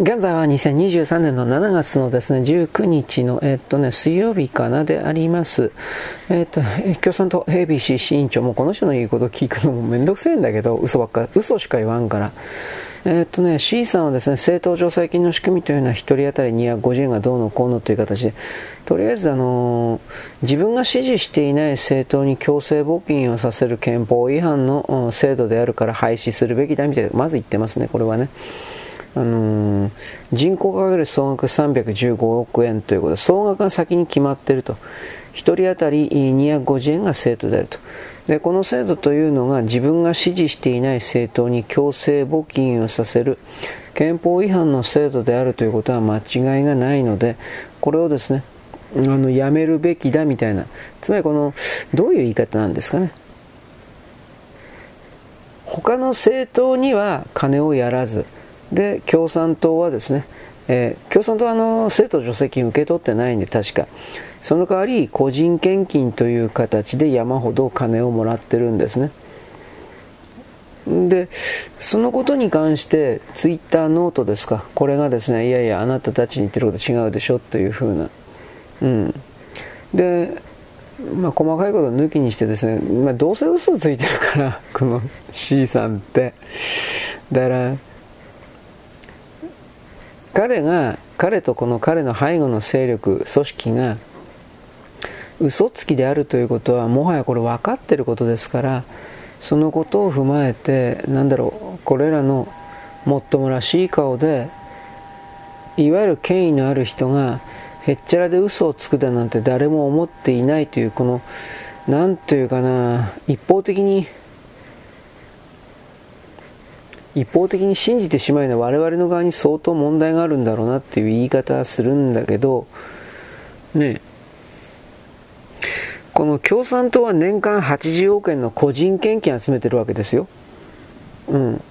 現在は2023年の7月のですね、19日の、えっとね、水曜日かなであります。えっと、共産党 ABC 委員長もこの人の言うこと聞くのもめんどくせえんだけど、嘘ばっか、嘘しか言わんから。えっとね、C さんはですね、政党助成金の仕組みというのは1人当たり250円がどうのこうのという形で、とりあえずあの自分が支持していない政党に強制募金をさせる憲法違反の制度であるから廃止するべきだみたいな、まず言ってますね、これはね。あのー、人口がかける総額315億円ということで、総額が先に決まっていると。1人当たり250円が生徒であると。で、この制度というのが自分が支持していない政党に強制募金をさせる憲法違反の制度であるということは間違いがないので、これをですね、あの、やめるべきだみたいな。つまりこの、どういう言い方なんですかね。他の政党には金をやらず、で、共産党はですね、えー、共産党はあの政党助成金受け取ってないんで、確か。その代わり、個人献金という形で山ほど金をもらってるんですね。で、そのことに関して、ツイッターノートですか、これがですね、いやいや、あなたたちに言ってること違うでしょというふうな。うん。で、まあ、細かいこと抜きにしてですね、まあ、どうせ嘘ついてるから、この C さんって。だから、彼が彼とこの彼の背後の勢力組織が嘘つきであるということはもはやこれ分かってることですからそのことを踏まえてなんだろうこれらのもっともらしい顔でいわゆる権威のある人がへっちゃらで嘘をつくだなんて誰も思っていないというこの何というかな一方的に一方的に信じてしまうのは我々の側に相当問題があるんだろうなっていう言い方はするんだけど、ねこの共産党は年間80億円の個人献金集めてるわけですよ。うん。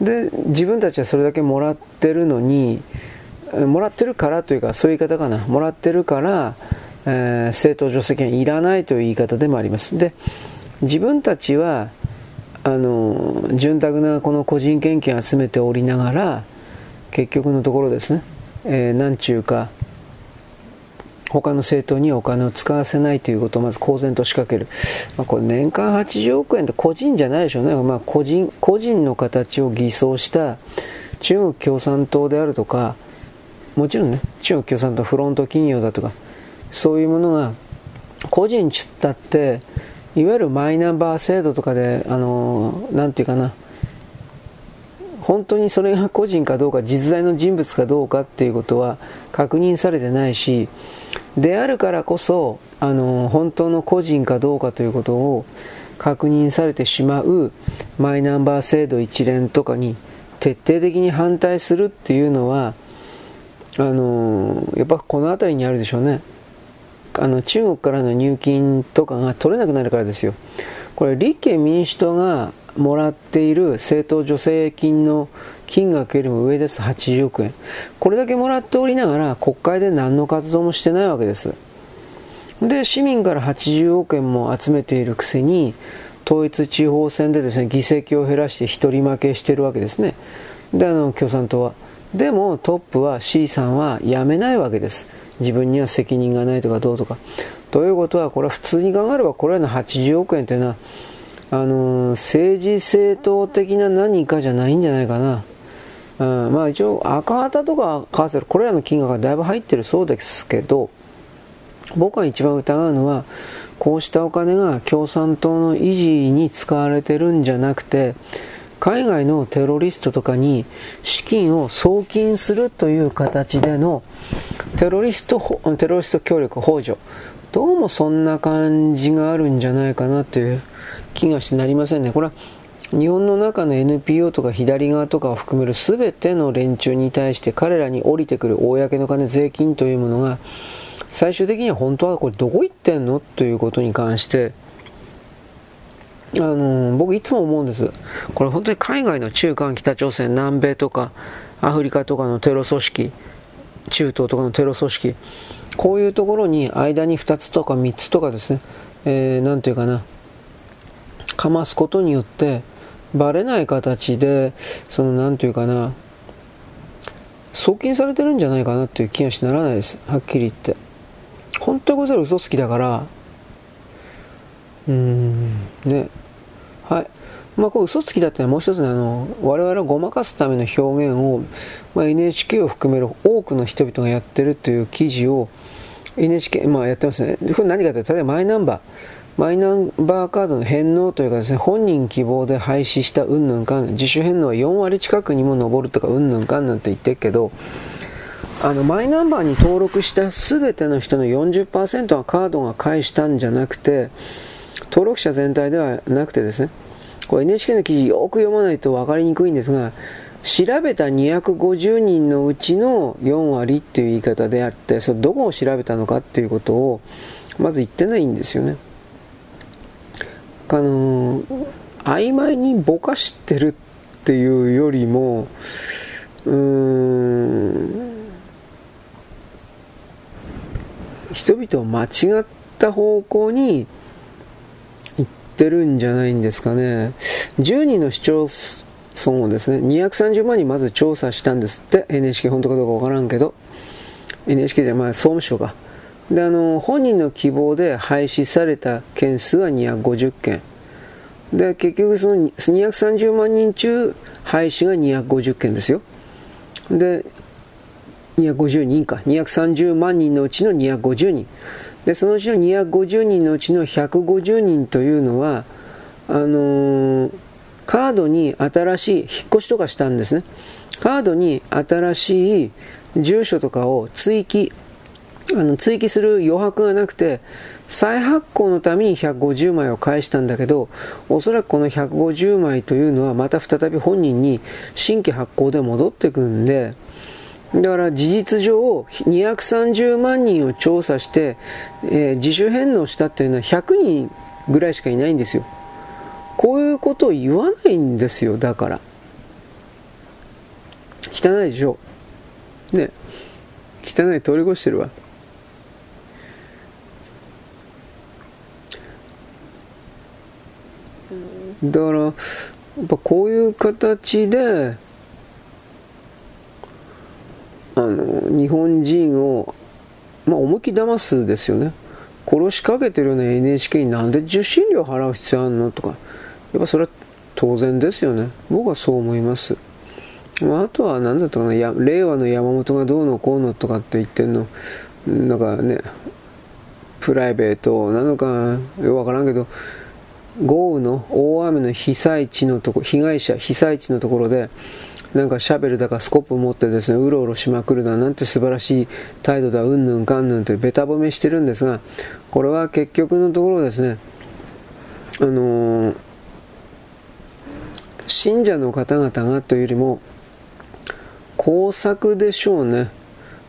で、自分たちはそれだけもらってるのに、もらってるからというか、そういう言い方かな。もらってるから、えー、政党助成金いらないという言い方でもあります。で、自分たちは、あの潤沢なこの個人献金を集めておりながら結局のところですね、えー、なんちゅうか他の政党にお金を使わせないということをまず公然と仕掛ける、まあ、これ年間80億円って個人じゃないでしょうね、まあ、個人個人の形を偽装した中国共産党であるとかもちろんね中国共産党フロント企業だとかそういうものが個人ちったっていわゆるマイナンバー制度とかで、あの、なんていうかな、本当にそれが個人かどうか、実在の人物かどうかっていうことは確認されてないし、であるからこそ、あの、本当の個人かどうかということを確認されてしまうマイナンバー制度一連とかに徹底的に反対するっていうのは、あの、やっぱこの辺りにあるでしょうね。あの中国からの入金とかが取れなくなるからですよ。これ立憲民主党がもらっている政党助成金の金額よりも上です。80億円。これだけもらっておりながら国会で何の活動もしてないわけです。で市民から80億円も集めているくせに統一地方選でですね議席を減らして一人負けしてるわけですね。であの共産党は。でもトップは C さんは辞めないわけです。自分には責任がないとかどうとか。ということは、これは普通に考えれば、これらの80億円というのは、あの、政治政党的な何かじゃないんじゃないかな。うん、まあ一応、赤旗とか為替、これらの金額がだいぶ入ってるそうですけど、僕が一番疑うのは、こうしたお金が共産党の維持に使われてるんじゃなくて、海外のテロリストとかに資金を送金するという形でのテロリストテロリスト協力補助。どうもそんな感じがあるんじゃないかなという気がしてなりませんね。これは日本の中の NPO とか左側とかを含める全ての連中に対して彼らに降りてくる公の金税金というものが最終的には本当はこれどこ行ってんの？ということに関してあの僕いつも思うんです。これ本当に海外の中間北朝鮮、南米とかアフリカとかのテロ組織、中東とかのテロ組織、こういうところに間に2つとか3つとかですね、えー、なんていうかな、かますことによって、バレない形で、そのなんていうかな、送金されてるんじゃないかなっていう気がしならないです。はっきり言って。本当にこいつら嘘つきだから、うーん、ね。はい。まあ、これ嘘つきだってのはもう一つ、あの、我々をごまかすための表現を、まあ、NHK を含める多くの人々がやってるという記事を NHK、まあやってますね。これ何かというと、例えばマイナンバー。マイナンバーカードの返納というかですね、本人希望で廃止したうんぬんかん、自主返納は4割近くにも上るとかうんぬんかんぬんて言ってるけど、あのマイナンバーに登録した全ての人の40%はカードが返したんじゃなくて、登録者全体ではなくてですね、これ NHK の記事よく読まないと分かりにくいんですが、調べた250人のうちの4割っていう言い方であって、それどこを調べたのかっていうことをまず言ってないんですよね。あの曖昧にぼかしてるっていうよりもうーん人々を間違った方向に行ってるんじゃないんですかね。10人の市町村をですね230万人まず調査したんですって。NHK 本当かどうかわからんけど。NHK じゃまあ総務省が。であの本人の希望で廃止された件数は250件。で結局その230万人中廃止が250件ですよ。で250人か。230万人のうちの250人。でそのうちの250人のうちの150人というのはあのー、カードに新しい引っ越しとかしたんですね。カードに新しい住所とかを追記あの追記する余白がなくて再発行のために150枚を返したんだけどおそらくこの150枚というのはまた再び本人に新規発行で戻ってくるんでだから事実上230万人を調査して、えー、自主返納したっていうのは100人ぐらいしかいないんですよ。こういうことを言わないんですよ。だから。汚いでしょ。ね。汚い通り越してるわ。だからやっぱこういう形であの日本人を、まあ、思いっきり騙すですよね。殺しかけてるような NHK になんで受信料払う必要あるのとか。やっぱそれは当然ですよね。僕はそう思います。あとは何だったかな。や令和の山本がどうのこうのとかって言ってんの。なんかねプライベートなのかよくわからんけど豪雨の大雨の被災地のとこ被害者被災地のところでなんかシャベルだかスコップ持ってですねうろうろしまくるななんて素晴らしい態度だうんぬんかんぬんってべた褒めしてるんですがこれは結局のところですねあのー、信者の方々がというよりも工作でしょうね。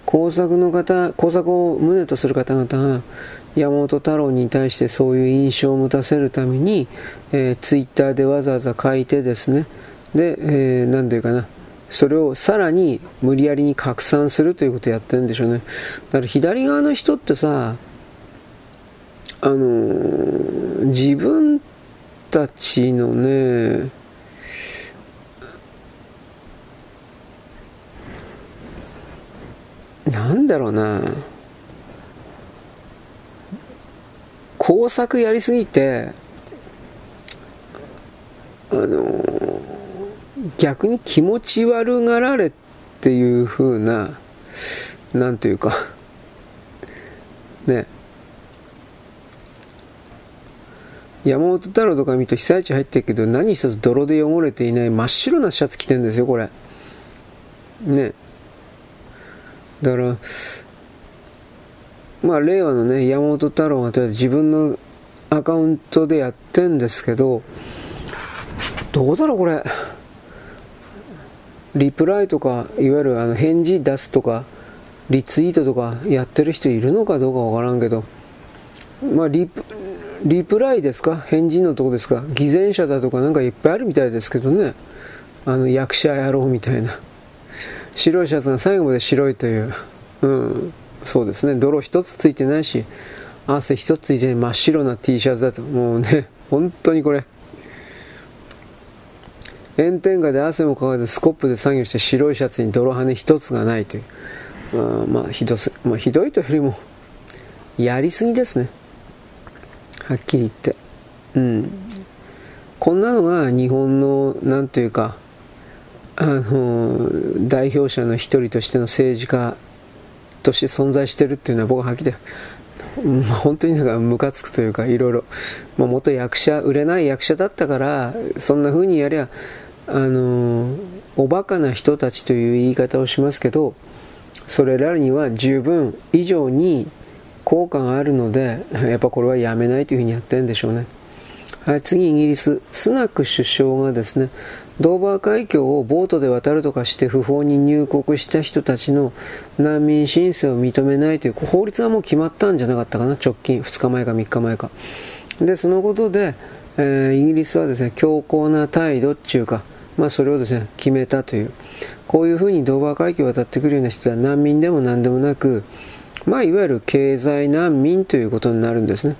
工作の方工作を旨とする方々が山本太郎に対してそういう印象を持たせるために、えー、ツイッターでわざわざ書いてですねで、えー、なんていうかなそれをさらに無理やりに拡散するということをやってるんでしょうね。だから左側の人ってさあのー、自分たちのねなんだろうな。工作やりすぎてあの逆に気持ち悪がられっていう風ななんていうかね。山本太郎とか見ると被災地入ってるけど何一つ泥で汚れていない真っ白なシャツ着てるんですよこれ。ね。だからまあ令和のね山本太郎がとりあえず自分のアカウントでやってんですけどどうだろうこれ。リプライとかいわゆるあの返事出すとかリツイートとかやってる人いるのかどうかわからんけどまあリプリプライですか？返事のとこですか？偽善者だとかなんかいっぱいあるみたいですけどね。あの役者野郎みたいな。白いシャツが最後まで白いという。うん。そうですね。泥一つついてないし汗一つついて真っ白な T シャツだと。もうね本当にこれ。炎天下で汗もかかずスコップで作業して白いシャツに泥跳ね一つがないという、あまあひどす、まあ、ひどいというよりもやりすぎですね。はっきり言って。うん。こんなのが日本の何というかあの代表者の一人としての政治家として存在してるっていうのは僕ははっきり本当になんかムカつくというかいろいろ、まあ、元役者売れない役者だったからそんな風にやりゃあのおバカな人たちという言い方をしますけどそれらには十分以上に効果があるのでやっぱこれはやめないというふうにやってるんでしょうね。はい、次イギリススナク首相がですねドーバー海峡をボートで渡るとかして不法に入国した人たちの難民申請を認めないという法律がもう決まったんじゃなかったかな直近。2日前か3日前か。でそのことで、えー、イギリスはですね強硬な態度っていうかまあそれをですね決めたという。こういうふうにドーバー海峡を渡ってくるような人は難民でも何でもなくまあいわゆる経済難民ということになるんですね。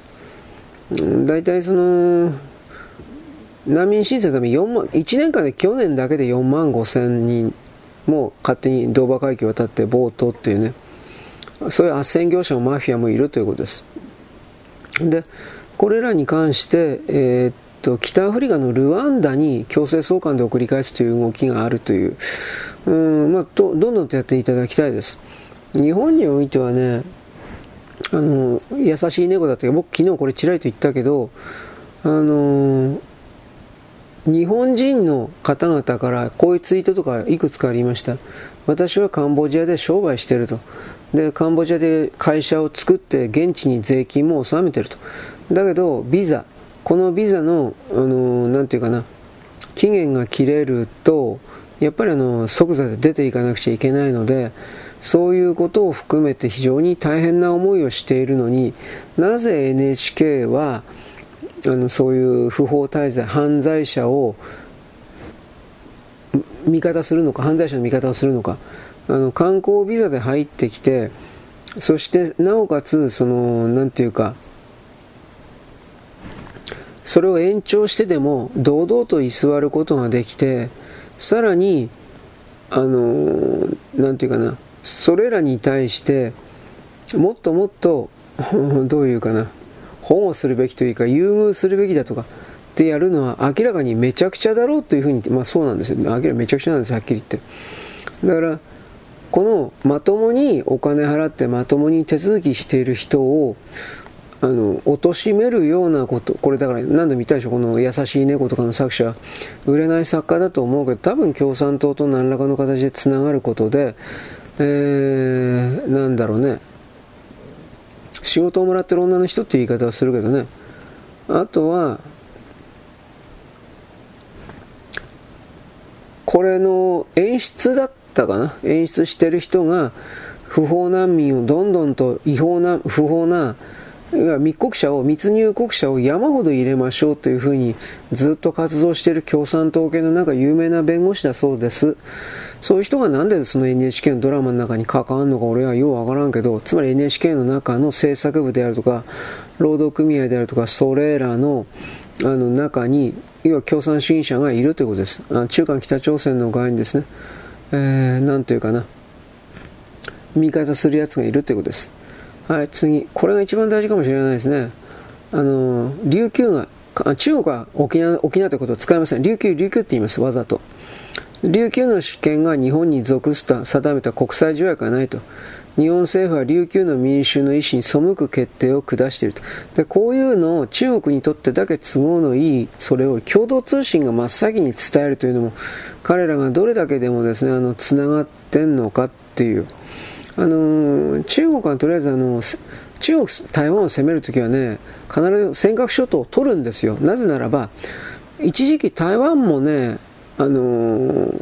大体その難民申請のため4万1年間で去年だけで4万5千人も勝手にドーバー海峡を渡ってボートっていうね。そういう斡旋業者もマフィアもいるということです。でこれらに関して、えー、っと北アフリカのルワンダに強制送還で送り返すという動きがあるという。うん、まあ、どんどんとやっていただきたいです。日本においてはねあの優しい猫だったけど僕昨日これちらりと言ったけどあの日本人の方々からこういうツイートとかいくつかありました。私はカンボジアで商売してると。でカンボジアで会社を作って現地に税金も納めてると。だけどビザこのビザのあのなんていうかな期限が切れるとやっぱりあの即座で出ていかなくちゃいけないのでそういうことを含めて非常に大変な思いをしているのになぜ NHK はあのそういう不法滞在犯罪者を味方するのか犯罪者の味方をするのかあの観光ビザで入ってきてそしてなおかつその何て言うかそれを延長してでも堂々と居座ることができてさらにあの何て言うかなそれらに対してもっともっと どういうかな保護するべきというか優遇するべきだとかってやるのは明らかにめちゃくちゃだろうというふうにまあそうなんですよ。明らかにめちゃくちゃなんですはっきり言って。だからこのまともにお金払ってまともに手続きしている人をあの貶めるようなことこれだから何度も言ったでしょこの「優しい猫」とかの作者。売れない作家だと思うけど多分共産党と何らかの形でつながることでえー、なんだろうね。仕事をもらってる女の人っていう言い方はするけどね。あとはこれの演出だったかな。演出してる人が不法難民をどんどんと違法な不法な密告者を密入国者を山ほど入れましょうというふうにずっと活動している共産党系のなんか有名な弁護士だそうです。そういう人がなんでその NHK のドラマの中に関わるのか俺はようわからんけどつまり NHK の中の制作部であるとか労働組合であるとかそれらのあの中に要は共産主義者がいるということです。あ中間北朝鮮の側にですね、えー、なんというかな味方するやつがいるということです。はい次これが一番大事かもしれないですねあの琉球が中国は沖縄沖縄ということを使いません琉球琉球って言いますわざと琉球の主権が日本に属すと定めた国際条約はないと。日本政府は琉球の民衆の意思に背く決定を下していると。で、こういうのを中国にとってだけ都合のいい、それを共同通信が真っ先に伝えるというのも、彼らがどれだけでもですね、あの、つながってんのかっていう。あの、中国はとりあえずあの、中国、台湾を攻めるときはね、必ず尖閣諸島を取るんですよ。なぜならば、一時期台湾もね、あの、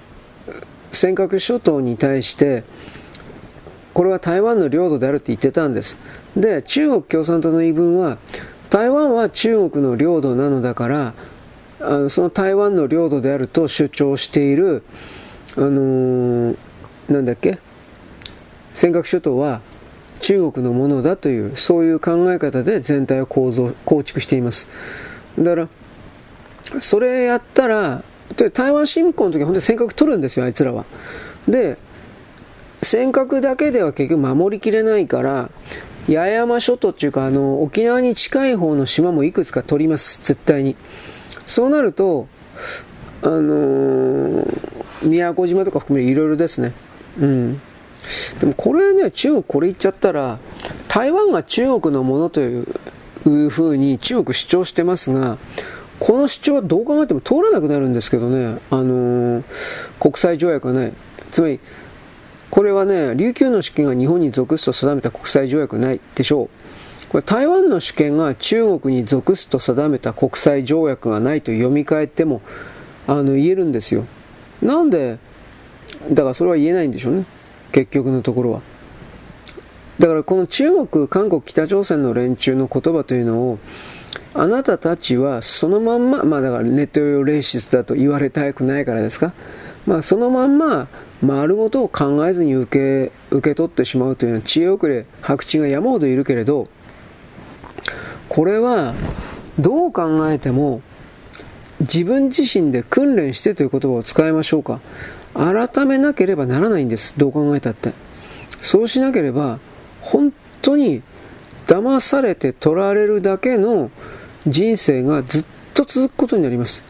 尖閣諸島に対してこれは台湾の領土であるって言ってたんですで中国共産党の言い分は台湾は中国の領土なのだからあのその台湾の領土であると主張しているあのー、なんだっけ？尖閣諸島は中国のものだというそういう考え方で全体を構造構築していますだからそれやったらで台湾侵攻の時は本当に尖閣取るんですよ、あいつらは。で、尖閣だけでは結局守りきれないから、八重山諸島っていうか、あの、沖縄に近い方の島もいくつか取ります、絶対に。そうなると、あのー、宮古島とか含めいろいろですね。うん。でもこれね、中国これ言っちゃったら、台湾が中国のものというふうに中国主張してますが、この主張はどう考えても通らなくなるんですけどね、あのー、国際条約がない。つまり、これはね、琉球の主権が日本に属すと定めた国際条約ないでしょう。これ台湾の主権が中国に属すと定めた国際条約がないと読み替えてもあの言えるんですよ。なんで、だからそれは言えないんでしょうね。結局のところは。だからこの中国、韓国、北朝鮮の連中の言葉というのをあなたたちはそのまんま、まあだからネット用レーシスだと言われたくないからですか？まあそのまんま丸ごとを考えずに受け受け取ってしまうというのは知恵遅れ、白痴が山ほどいるけれど、これはどう考えても自分自身で訓練してという言葉を使いましょうか？改めなければならないんです。どう考えたって。そうしなければ、本当に騙されて取られるだけの人生がずっと続くことになります。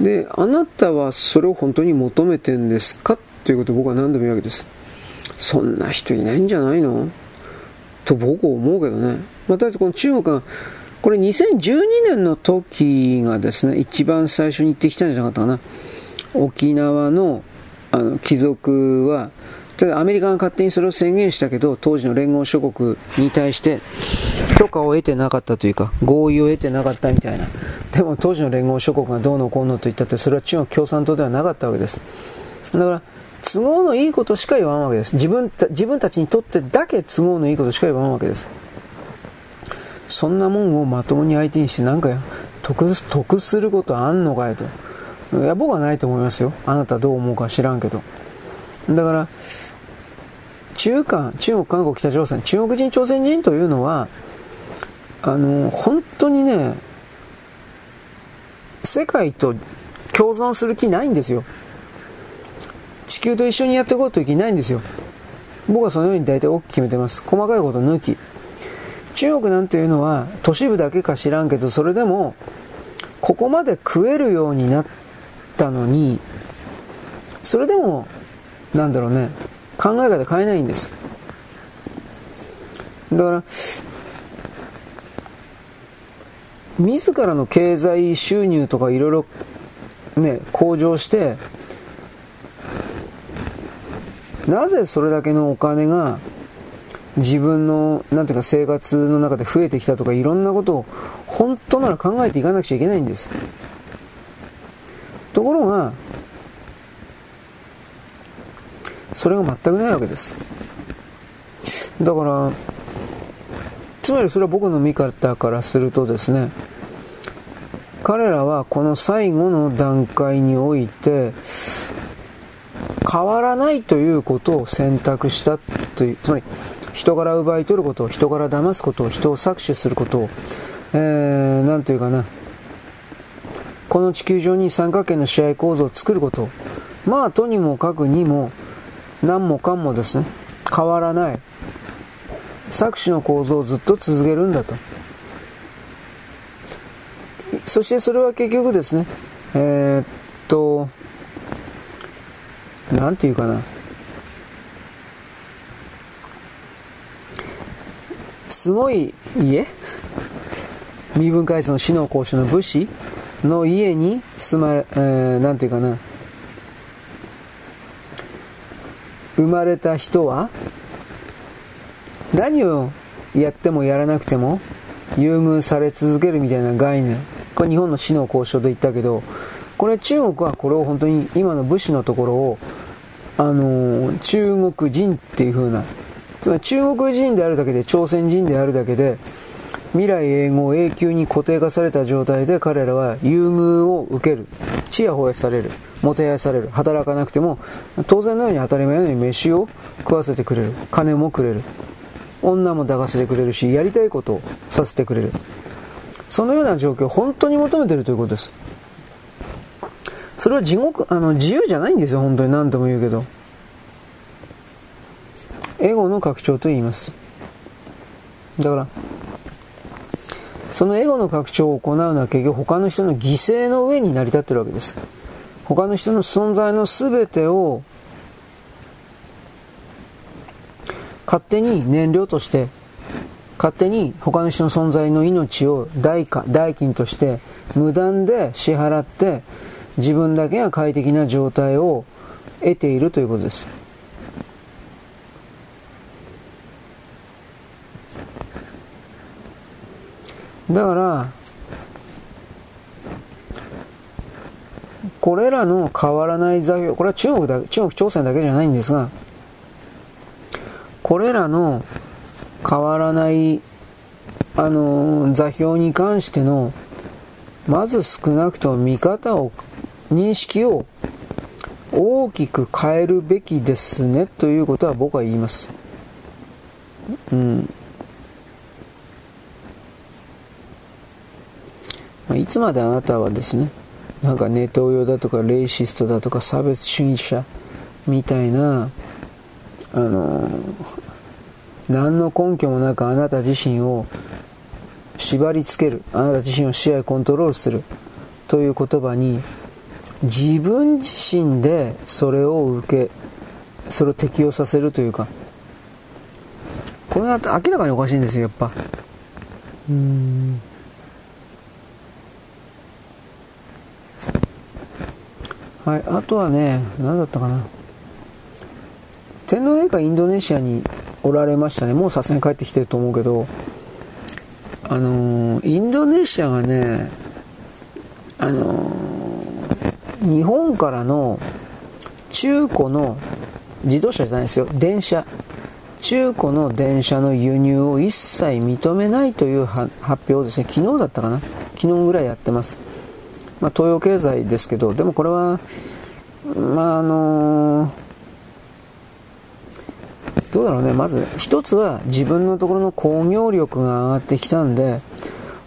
で、あなたはそれを本当に求めてんですか？ということを僕は何度も言うわけです。そんな人いないんじゃないの？と僕は思うけどね。また、この中国が、これ2012年の時がですね、一番最初に行ってきたんじゃなかったかな。沖縄のあの貴族はただ、アメリカが勝手にそれを宣言したけど、当時の連合諸国に対して許可を得てなかったというか、合意を得てなかったみたいな。でも当時の連合諸国がどうのこうのと言ったって、それは中国共産党ではなかったわけです。だから、都合のいいことしか言わんわけです。自分た自分たちにとってだけ都合のいいことしか言わんわけです。そんなもんをまともに相手にしてなんか得得することあんのかいと。いや、僕はないと思いますよ。あなたどう思うか知らんけど。だから、中華、中国、韓国、北朝鮮、中国人、朝鮮人というのは、あの、本当にね、世界と共存する気ないんですよ。地球と一緒にやっていこうという気ないんですよ。僕はそのように大体大きく決めてます。細かいこと抜き。中国なんていうのは都市部だけか知らんけど、それでも、ここまで食えるようになっったのに、それでも、なんだろうね、考え方変えないんです。だから、自らの経済収入とかいろいろね、向上して、なぜそれだけのお金が自分の、なんていうか生活の中で増えてきたとかいろんなことを本当なら考えていかなくちゃいけないんです。ところが、それが全くないわけです。だから、つまりそれは僕の見方からするとですね、彼らはこの最後の段階において、変わらないということを選択したという、つまり人から奪い取ることを、人から騙すことを、人を搾取することを、えー、なんというかな、この地球上に三角形の試合構造を作ること、まあとにもかくにも、何もかもですね、変わらない。搾取の構造をずっと続けるんだと。そしてそれは結局ですね、えー、っと、なんていうかな。すごい家？身分階層の死の公衆の武士？の家に住まれ、えー、なんていうかな。生まれた人は何をやってもやらなくても優遇され続けるみたいな概念。これ日本の死の交渉で言ったけど、これ中国はこれを本当に今の武士のところを、あのー、中国人っていう風な、つまり中国人であるだけで、朝鮮人であるだけで、未来永劫永久に固定化された状態で彼らは優遇を受ける。ちやほやされる。もてあやされる。働かなくても、当然のように当たり前のように飯を食わせてくれる。金もくれる。女も抱かせてくれるし、やりたいことをさせてくれる。そのような状況を本当に求めてるということです。それは地獄、あの、自由じゃないんですよ、本当に何度も言うけど。エゴの拡張と言います。だから、そのエゴの拡張を行うのは結局他の人の犠牲の上に成り立ってるわけです。他の人の存在の全てを勝手に燃料として勝手に他の人の存在の命を代価、代金として無断で支払って自分だけが快適な状態を得ているということです。だから、これらの変わらない座標、これは中国だ、中国朝鮮だけじゃないんですが、これらの変わらない、あの座標に関しての、まず少なくとも見方を、認識を大きく変えるべきですねということは僕は言います。うん。まいつまであなたはですね、なんかネトウヨだとかレイシストだとか差別主義者みたいな、あの何の根拠もなくあなた自身を縛り付けるあなた自身を支配コントロールするという言葉に自分自身でそれを受けそれを適用させるというかこれは明らかにおかしいんですよやっぱ。うん。はいあとはね何だったかな天皇陛下インドネシアにおられましたね。もうさすがに帰ってきてると思うけど、あのー、インドネシアがね、あのー、日本からの中古の自動車じゃないですよ、電車。中古の電車の輸入を一切認めないという発表をですね、昨日だったかな昨日ぐらいやってます。まあ、東洋経済ですけど、でもこれは、まあ、あのどうだろうね、まず一つは自分のところの工業力が上がってきたんで、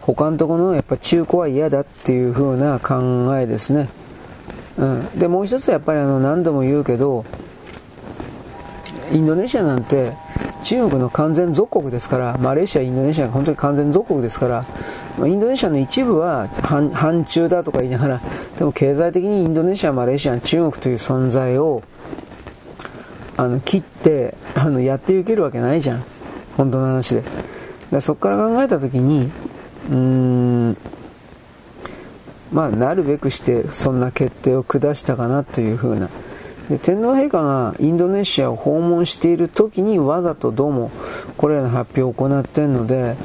他のところのやっぱ中古は嫌だっていう風な考えですね。うん。で、もう一つはやっぱりあの何度も言うけど、インドネシアなんて中国の完全属国ですから、マレーシア、インドネシアが本当に完全属国ですから、インドネシアの一部は反中だとか言いながら、でも経済的にインドネシア、マレーシア、中国という存在をあの切ってあのやっていけるわけないじゃん。本当の話で。でそこから考えた時にうーんまあなるべくしてそんな決定を下したかなというふうな。で天皇陛下がインドネシアを訪問している時にわざとどうもこれらの発表を行っているので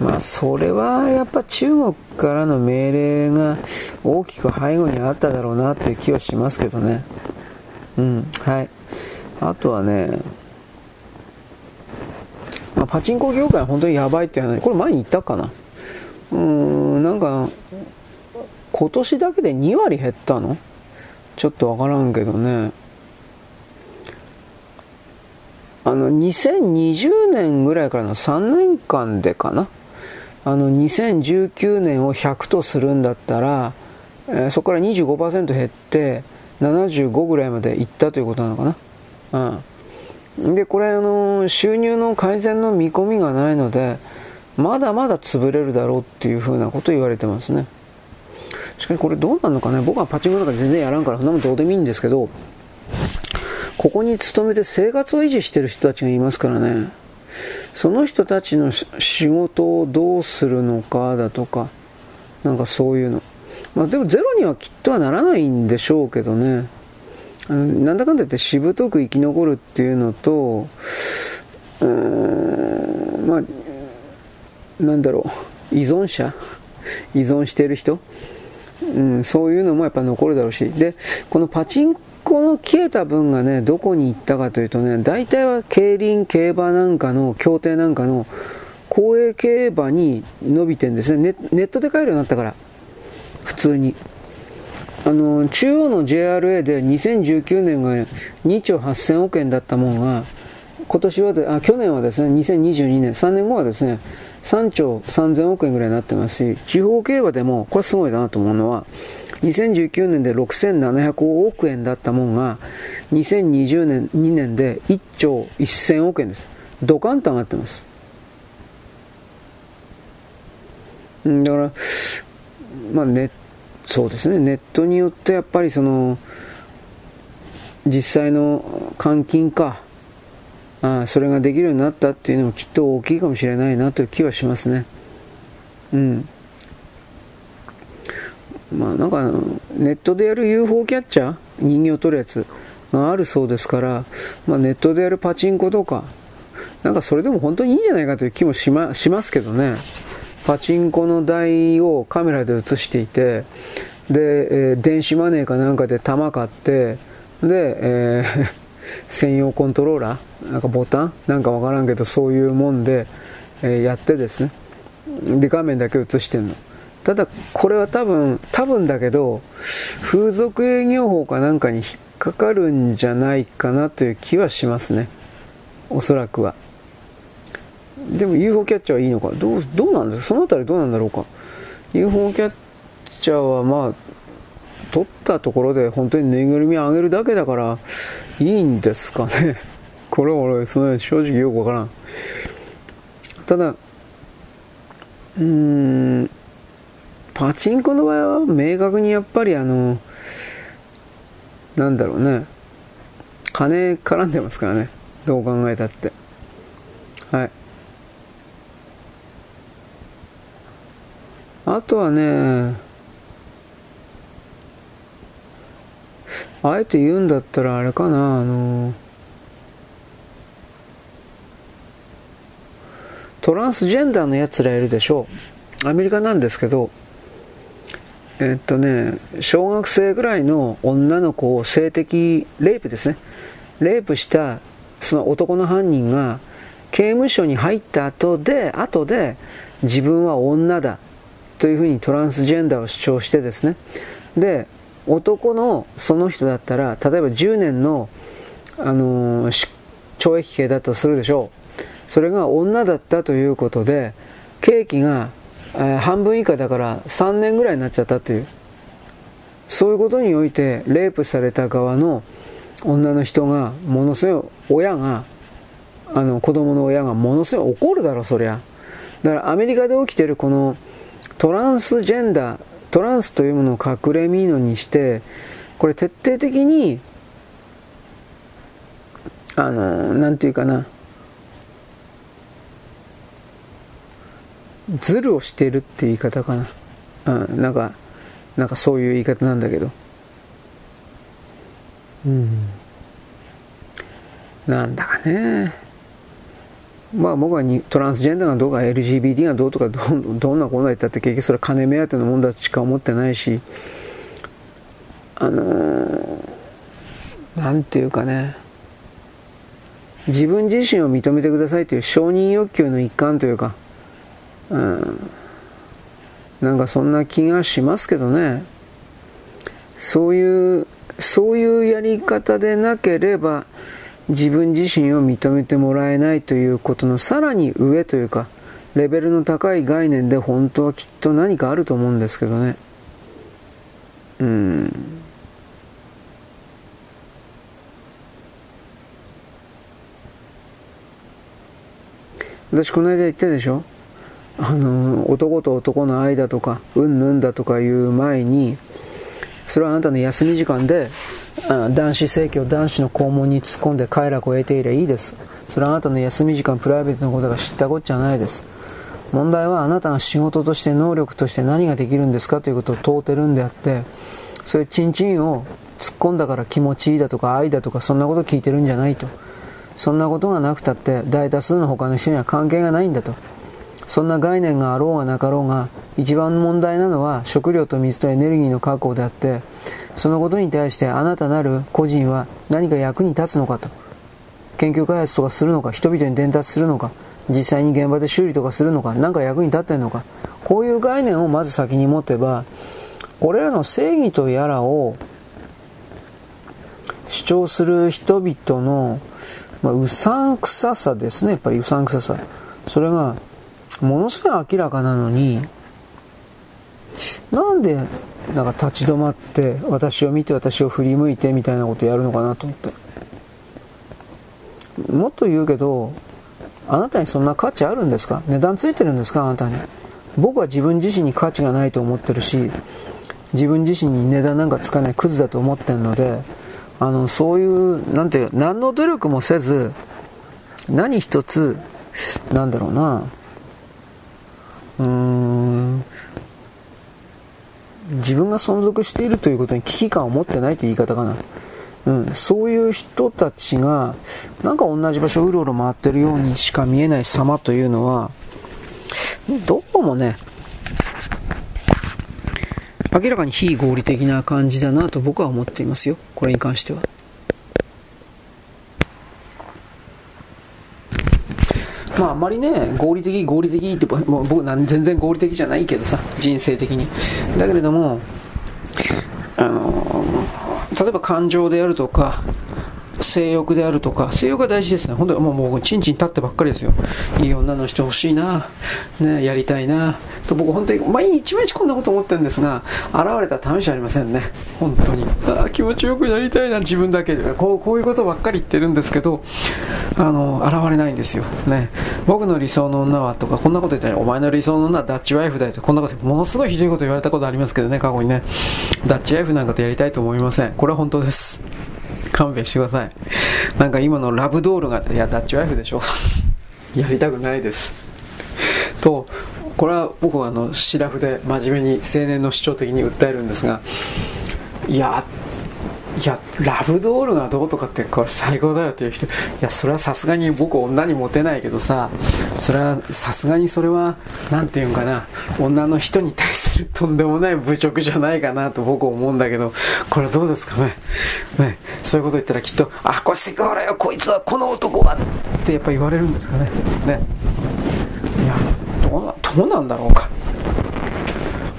まあそれはやっぱ中国からの命令が大きく背後にあっただろうなという気はしますけどねうんはいあとはね、まあ、パチンコ業界は本当にやばいって話、これ前に言ったかな。うーん、なんか、今年だけで2割減ったの？ちょっとわからんけどね。あの、2020年ぐらいからの3年間でかな。あの、2019年を100とするんだったら、えー、そこから25%減って、75ぐらいまでいったということなのかな。うん。で、これ、あの、収入の改善の見込みがないので、まだまだ潰れるだろうっていうふうなこと言われてますね。しかしこれどうなのかね僕はパチンコとか全然やらんからそんなもんどうでもいいんですけど、ここに勤めて生活を維持してる人たちがいますからね。その人たちの仕事をどうするのかだとか、なんかそういうの。まあでもゼロにはきっとはならないんでしょうけどね。なんだかんだ言ってしぶとく生き残るっていうのと、うーん、まあ、なんだろう、依存者？依存してる人、うん、そういうのもやっぱ残るだろうし、で、このパチンコの消えた分がね、どこに行ったかというとね、大体は競輪、競馬なんかの、競艇なんかの、公営競馬に伸びてんですね。ネットで買えるようになったから。普通に。あの中央の JRA で2019年が2兆8000億円だったものが今年はであ去年はですね2022年3年後はですね3兆3000億円ぐらいになってますし、地方競馬でも、これすごいなと思うのは、2019年で6700億円だったもんが、2020年、2年で1兆1000億円です。ドカンと上がってます。だから、まあね、そうですね、ネットによってやっぱりその、実際の換金か、あそれができるようになったっていうのもきっと大きいかもしれないなという気はしますね。うん。まあなんかネットでやる UFO キャッチャー人形取るやつがあるそうですから、まあ、ネットでやるパチンコとかなんかそれでも本当にいいんじゃないかという気もしましますけどねパチンコの台をカメラで映していてで、えー、電子マネーかなんかで玉買ってで、えー、専用コントローラーなんかボタンなんかわからんけどそういうもんで、え、やってですね。で画面だけ映してんの。ただこれは多分多分だけど風俗営業法かなんかに引っかかるんじゃないかなという気はしますね。おそらくは。でも UFO キャッチャーはいいのか。どうどうなんですか？その辺りどうなんだろうか？UFO キャッチャーはまあ取ったところで本当にぬいぐるみあげるだけだからいいんですかね。これ俺その正直よくわからん。ただうーんパチンコの場合は明確にやっぱりあのなんだろうね。金絡んでますからね。どう考えたって。はい。あとはねあえて言うんだったらあれかなあのトランスジェンダーのやつらいるでしょうアメリカなんですけどえっとね、小学生ぐらいの女の子を性的レイプですね。レイプしたその男の犯人が刑務所に入った後で、後で自分は女だというふうにトランスジェンダーを主張してですね。で、男のその人だったら、例えば10年の、あのー、懲役刑だったとするでしょう。それが女だったということで、刑期がえー、半分以下だから3年ぐらいになっちゃったというそういうことにおいてレイプされた側の女の人がものすごい親があの子供の親がものすごい怒るだろそりゃだからアメリカで起きてるこのトランスジェンダートランスというものを隠れみのにしてこれ徹底的にあのなんていうかなズルをしているっていう言い方かな。うん、なんか、なんかそういう言い方なんだけど。うん。なんだかね。まあ僕はにトランスジェンダーがどうか LGBT がどうとかどどんなこと言ったって結局それは金目当てのもんだとしか思ってないしあのー、なんていうかね。自分自身を認めてくださいという承認欲求の一環というかうん、なんかそんな気がしますけどね。そういうそういうやり方でなければ自分自身を認めてもらえないということのさらに上というかレベルの高い概念で本当はきっと何かあると思うんですけどね。うん。私この間言ったでしょ？あの男と男の間とかうんぬんだとかいう前にそれはあなたの休み時間で男子生協男子の肛門に突っ込んで快楽を得ていればいいです。それはあなたの休み時間プライベートのことが知ったこっちゃないです。問題はあなたが仕事として能力として何ができるんですかということを問うてるんであってそういうチンチンを突っ込んだから気持ちいいだとか愛だとかそんなこと聞いてるんじゃないと。そんなことがなくたって大多数の他の人には関係がないんだと。そんな概念があろうがなかろうが、一番問題なのは食料と水とエネルギーの確保であって、そのことに対してあなたなる個人は何か役に立つのかと。研究開発とかするのか、人々に伝達するのか、実際に現場で修理とかするのか、何か役に立ってんのか。こういう概念をまず先に持てば、これらの正義とやらを主張する人々の、まあ、うさんくささですね。やっぱりうさんくささ。それがものすごい明らかなのに、なんで、なんか立ち止まって、私を見て私を振り向いてみたいなことやるのかなと思って。もっと言うけど、あなたにそんな価値あるんですか？値段ついてるんですか？あなたに。僕は自分自身に価値がないと思ってるし、自分自身に値段なんかつかないクズだと思ってるので、あの、そういう、なんていう、何の努力もせず、何一つ、なんだろうな、うーん、自分が存続しているということに危機感を持ってないという言い方かな。うん、そういう人たちが、なんか同じ場所をうろうろ回ってるようにしか見えない様というのは、どうもね、明らかに非合理的な感じだなと僕は思っていますよ。これに関しては。まああまりね、合理的、合理的って、もう僕全然合理的じゃないけどさ、人生的に。だけれども、あの、例えば感情であるとか、性欲であるとか、性欲が大事ですね。本当にもう、もう、ちんちん立ってばっかりですよ。いい女の人欲しいな、ね、やりたいな、と僕本当に、毎日毎日こんなこと思ってるんですが、現れた試しありませんね。本当に。あ気持ちよくなりたいな、自分だけで。こう、こういうことばっかり言ってるんですけど、あの、現れないんですよ。ね。僕の理想の女はとか、こんなこと言ったら、お前の理想の女はダッチワイフだよと、こんなこと、ものすごいひどいこと言われたことありますけどね、過去にね。ダッチワイフなんかとやりたいと思いません。これは本当です。勘弁してください。なんか今のラブドールが、いや、ダッチワイフでしょ。やりたくないです。と、これは僕はあの、シラフで真面目に青年の主張的に訴えるんですが、いや、いや、ラブドールがどうとかってこれ最高だよっていう人、いや、それはさすがに僕女にモテないけどさ、それはさすがにそれは、なんていうんかな、女の人に対するとんでもない侮辱じゃないかなと僕思うんだけど、これどうですかね。ね、そういうこと言ったらきっと、あ、これセクハラよ、こいつは、この男はってやっぱ言われるんですかね。ね。いや、どうなんだろうか。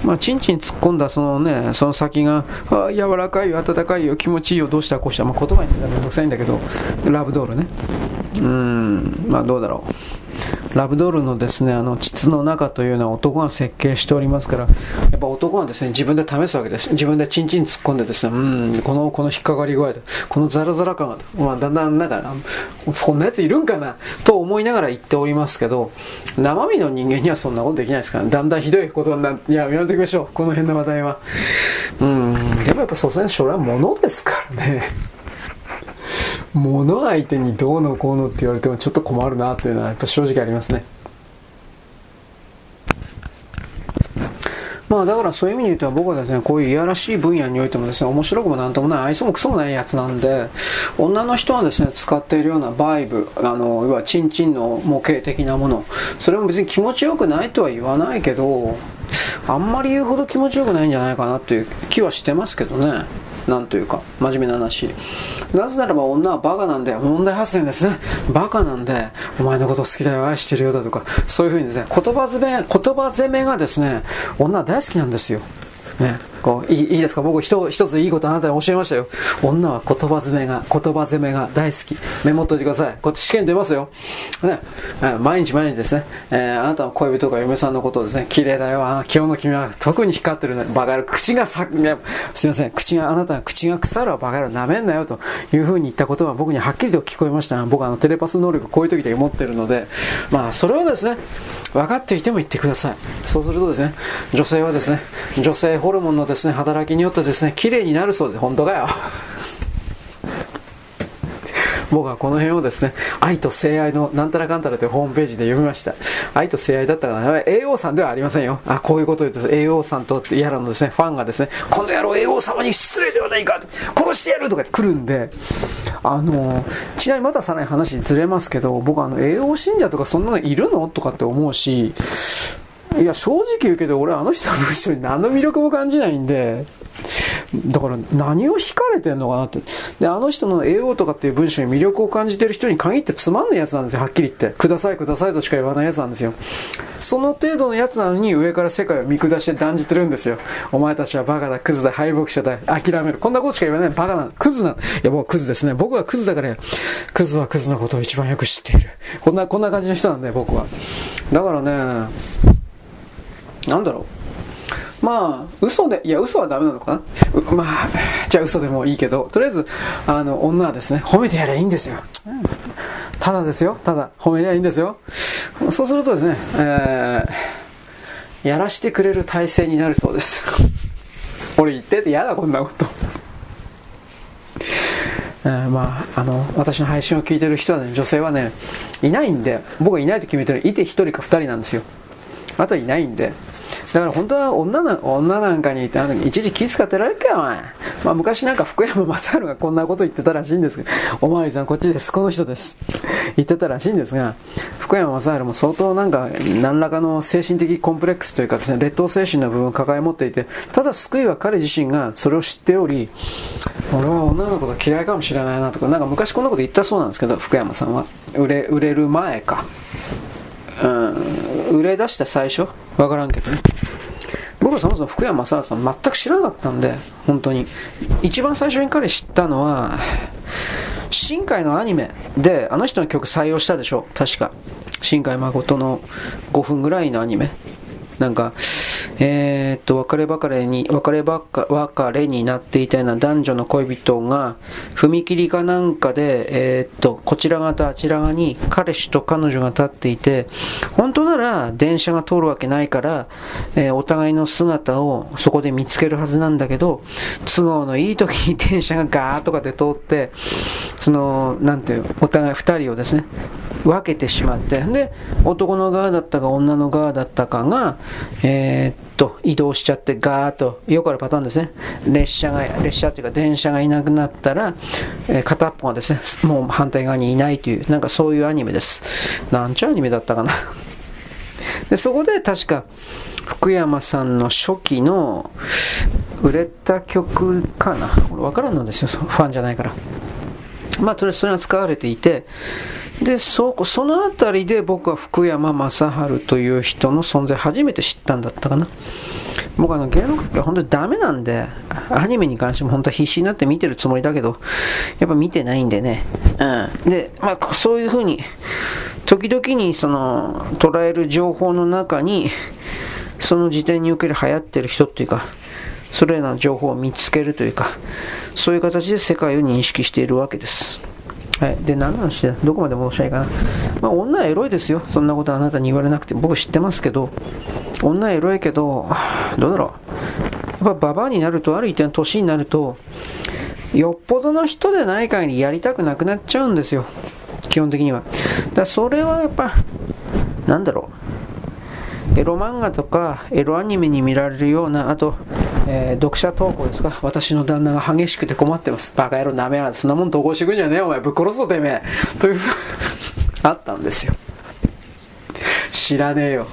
まあ、ちんちん突っ込んだそのね、その先が、あ柔らかいよ、温かいよ、気持ちいいよ、どうしたこうした、まあ、言葉にするのはめんどくさいんだけど、ラブドールね。うん、まあどうだろう。ラブドールのですね、あの、膣の中というのは男が設計しておりますから、やっぱ男がですね、自分で試すわけです。自分でチンチン突っ込んでですね、うん、この、この引っかかり具合で、このザラザラ感が、まあだんだんなんか、そんなやついるんかな、と思いながら言っておりますけど、生身の人間にはそんなことできないですから、だんだんひどいことになって、いや、やめておきましょう。この辺の話題は。うん、でもやっぱさすがにそれは物ですからね。物相手にどうのこうのって言われてもちょっと困るなというのはやっぱ正直ありますね。まあだからそういう意味で言うと僕はですね、こういういやらしい分野においてもですね、面白くもなんともない、愛想もクソもないやつなんで、女の人はですね、使っているようなバイブ、あの、要はチンチンの模型的なもの、それも別に気持ちよくないとは言わないけど、あんまり言うほど気持ちよくないんじゃないかなっていう気はしてますけどね。なんというか、真面目な話。なぜならば女はバカなんで、問題発言ですね。バカなんで、お前のこと好きだよ、愛してるよだとか、そういうふうにですね、言葉攻め、言葉攻めがですね、女は大好きなんですよ。ね。こういいいですか？僕一一ついいことあなたに教えましたよ。女は言葉詰めが、言葉攻めが大好き。メモっといてください。こっち試験出ますよ。ね、毎日毎日ですね、えー、あなたの恋人とか嫁さんのことをですね、綺麗だよ、あ今日の君は特に光ってるね。バカ野郎、口がさ、ね、すいません、口が、あなたは口が腐るわ、バカ野郎、舐めんなよ、というふうに言ったことは僕にはっきりと聞こえました僕はあのテレパス能力こういう時で持ってるので、まあ、それをですね、分かっていても言ってください。そうするとですね、女性はですね、女性ホルモンのですね、働きによってですね、綺麗になるそうです。本当かよ。僕はこの辺をですね、愛と性愛のなんたらかんたらというホームページで読みました。愛と性愛だったかな。栄養さんではありませんよ。あ、こういうことを言うと、栄養さんとやらのですね、ファンがですね、この野郎栄養様に失礼ではないか殺してやるとか来るんで、あの、ちなみにまたさらに話ずれますけど、僕あの、栄養信者とかそんなのいるの？とかって思うし、いや、正直言うけど、俺あの人の人に何の魅力も感じないんで、だから何を惹かれてんのかなって。で、あの人の AO とかっていう文章に魅力を感じてる人に限ってつまんないやつなんですよ、はっきり言って。ください、くださいとしか言わないやつなんですよ。その程度のやつなのに上から世界を見下して断じてるんですよ。お前たちはバカだ、クズだ、敗北者だ、諦める。こんなことしか言わない。バカな、クズな。いや、僕はクズですね。僕はクズだから、クズはクズのことを一番よく知っている。こんな、こんな感じの人なんで、僕は。だからねなんだろう。まあ嘘でいや嘘はダメなのかな。まあじゃあ嘘でもいいけどとりあえずあの女はですね褒めてやればいいんですよ、ただですよ。ただ褒めりゃいいんですよ。そうするとですね、えー、やらしてくれる体制になるそうです。俺言ってて嫌だこんなこと。えー、まあ、あの、私の配信を聞いてる人はね、女性はね、いないんで、僕がいないと決めてる、いて1人か2人なんですよ。あとはいないんで、だから本当は女な女なんかにあの一時気遣ってられるかよ、お前。まあ昔なんか福山雅治がこんなこと言ってたらしいんですけど、おまわりさんこっちです、この人です。言ってたらしいんですが、福山雅治も相当なんか何らかの精神的コンプレックスというかですね、劣等精神の部分を抱え持っていて、ただ救いは彼自身がそれを知っており、俺は女の子が嫌いかもしれないなとか、なんか昔こんなこと言ったそうなんですけど、福山さんは。売れ、売れる前か。うん、売れ出した最初？わからんけどね。僕はそもそも福山雅治さん全く知らなかったんで、本当に。一番最初に彼知ったのは、新海のアニメで、あの人の曲採用したでしょ？確か。新海誠の5分ぐらいのアニメ。なんか、えー、っと、別れ別れに、別ればっか、別れになっていたような男女の恋人が、踏切かなんかで、えー、っと、こちら側とあちら側に彼氏と彼女が立っていて、本当なら電車が通るわけないから、えー、お互いの姿をそこで見つけるはずなんだけど、都合のいい時に電車がガーッとかで通って、その、なんていう、お互い二人をですね、分けてしまって、で、男の側だったか女の側だったかが、えー、っと、移動しちゃってガーッと、よくあるパターンですね。列車が、列車というか電車がいなくなったら、えー、片っぽがですね、もう反対側にいないという、なんかそういうアニメです。なんちゅうアニメだったかな。で、そこで確か、福山さんの初期の売れた曲かな。これ分からんのですよ、ファンじゃないから。まあ、とりあえずそれが使われていて、で、そ、そのあたりで僕は福山雅治という人の存在初めて知ったんだったかな。僕あの芸能界は本当にダメなんで、アニメに関しても本当は必死になって見てるつもりだけど、やっぱ見てないんでね。うん。で、まあそういうふうに、時々にその、捉える情報の中に、その時点における流行ってる人っていうか、それらの情報を見つけるというか、そういう形で世界を認識しているわけです。はい。で、何の話で、どこまで戻したいかな？まあ、女はエロいですよ。そんなことあなたに言われなくて。僕知ってますけど、女はエロいけど、どうだろう？やっぱババアになると、ある一定の年になると、よっぽどの人でない限りやりたくなくなっちゃうんですよ。基本的には。だそれはやっぱ、なんだろう？エロ漫画とかエロアニメに見られるような、あと、えー、読者投稿ですか？私の旦那が激しくて困ってます。バカ野郎なめやそんなもん投稿してくんじゃねえお前ぶっ殺すぞてめえ。というあったんですよ。知らねえよ。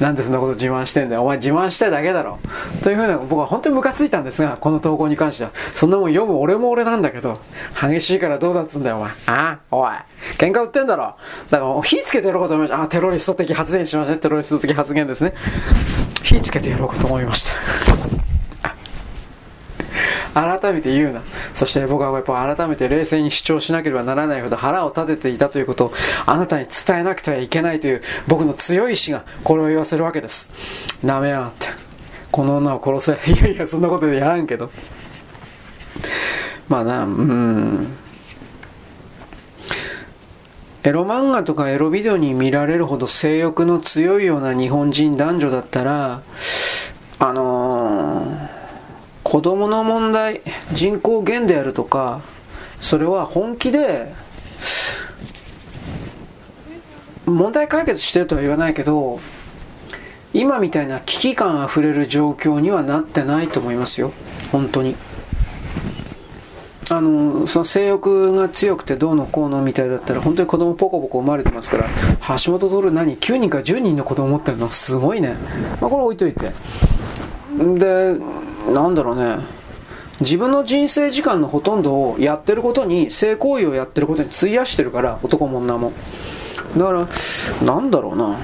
なんでそんなこと自慢してんだよ。お前自慢したいだけだろ。というふうな、僕は本当にムカついたんですが、この投稿に関しては。そんなもん読む俺も俺なんだけど、激しいからどうだっつんだよ、お前。ああおい。喧嘩売ってんだろ。だから火つけてやろうかと思いました。あ、テロリスト的発言しましたね。テロリスト的発言ですね。火つけてやろうかと思いました。改めて言うな。そして僕はやっぱ改めて冷静に主張しなければならないほど腹を立てていたということをあなたに伝えなくてはいけないという僕の強い意志がこれを言わせるわけです。なめやがって。この女を殺せ。いやいや、そんなことでやらんけど。まあな、うん。エロ漫画とかエロビデオに見られるほど性欲の強いような日本人男女だったら、あのー子供の問題、人口減であるとか、それは本気で、問題解決してるとは言わないけど、今みたいな危機感あふれる状況にはなってないと思いますよ。本当に。あの、その性欲が強くてどうのこうのみたいだったら、本当に子供ポコポコ生まれてますから、橋本徹何 ?9 人か10人の子供持ってるのすごいね。まあ、これ置いといて。で、なんだろうね、自分の人生時間のほとんどをやってることに、性行為をやってることに費やしてるから、男も女も。だから、なんだろうな。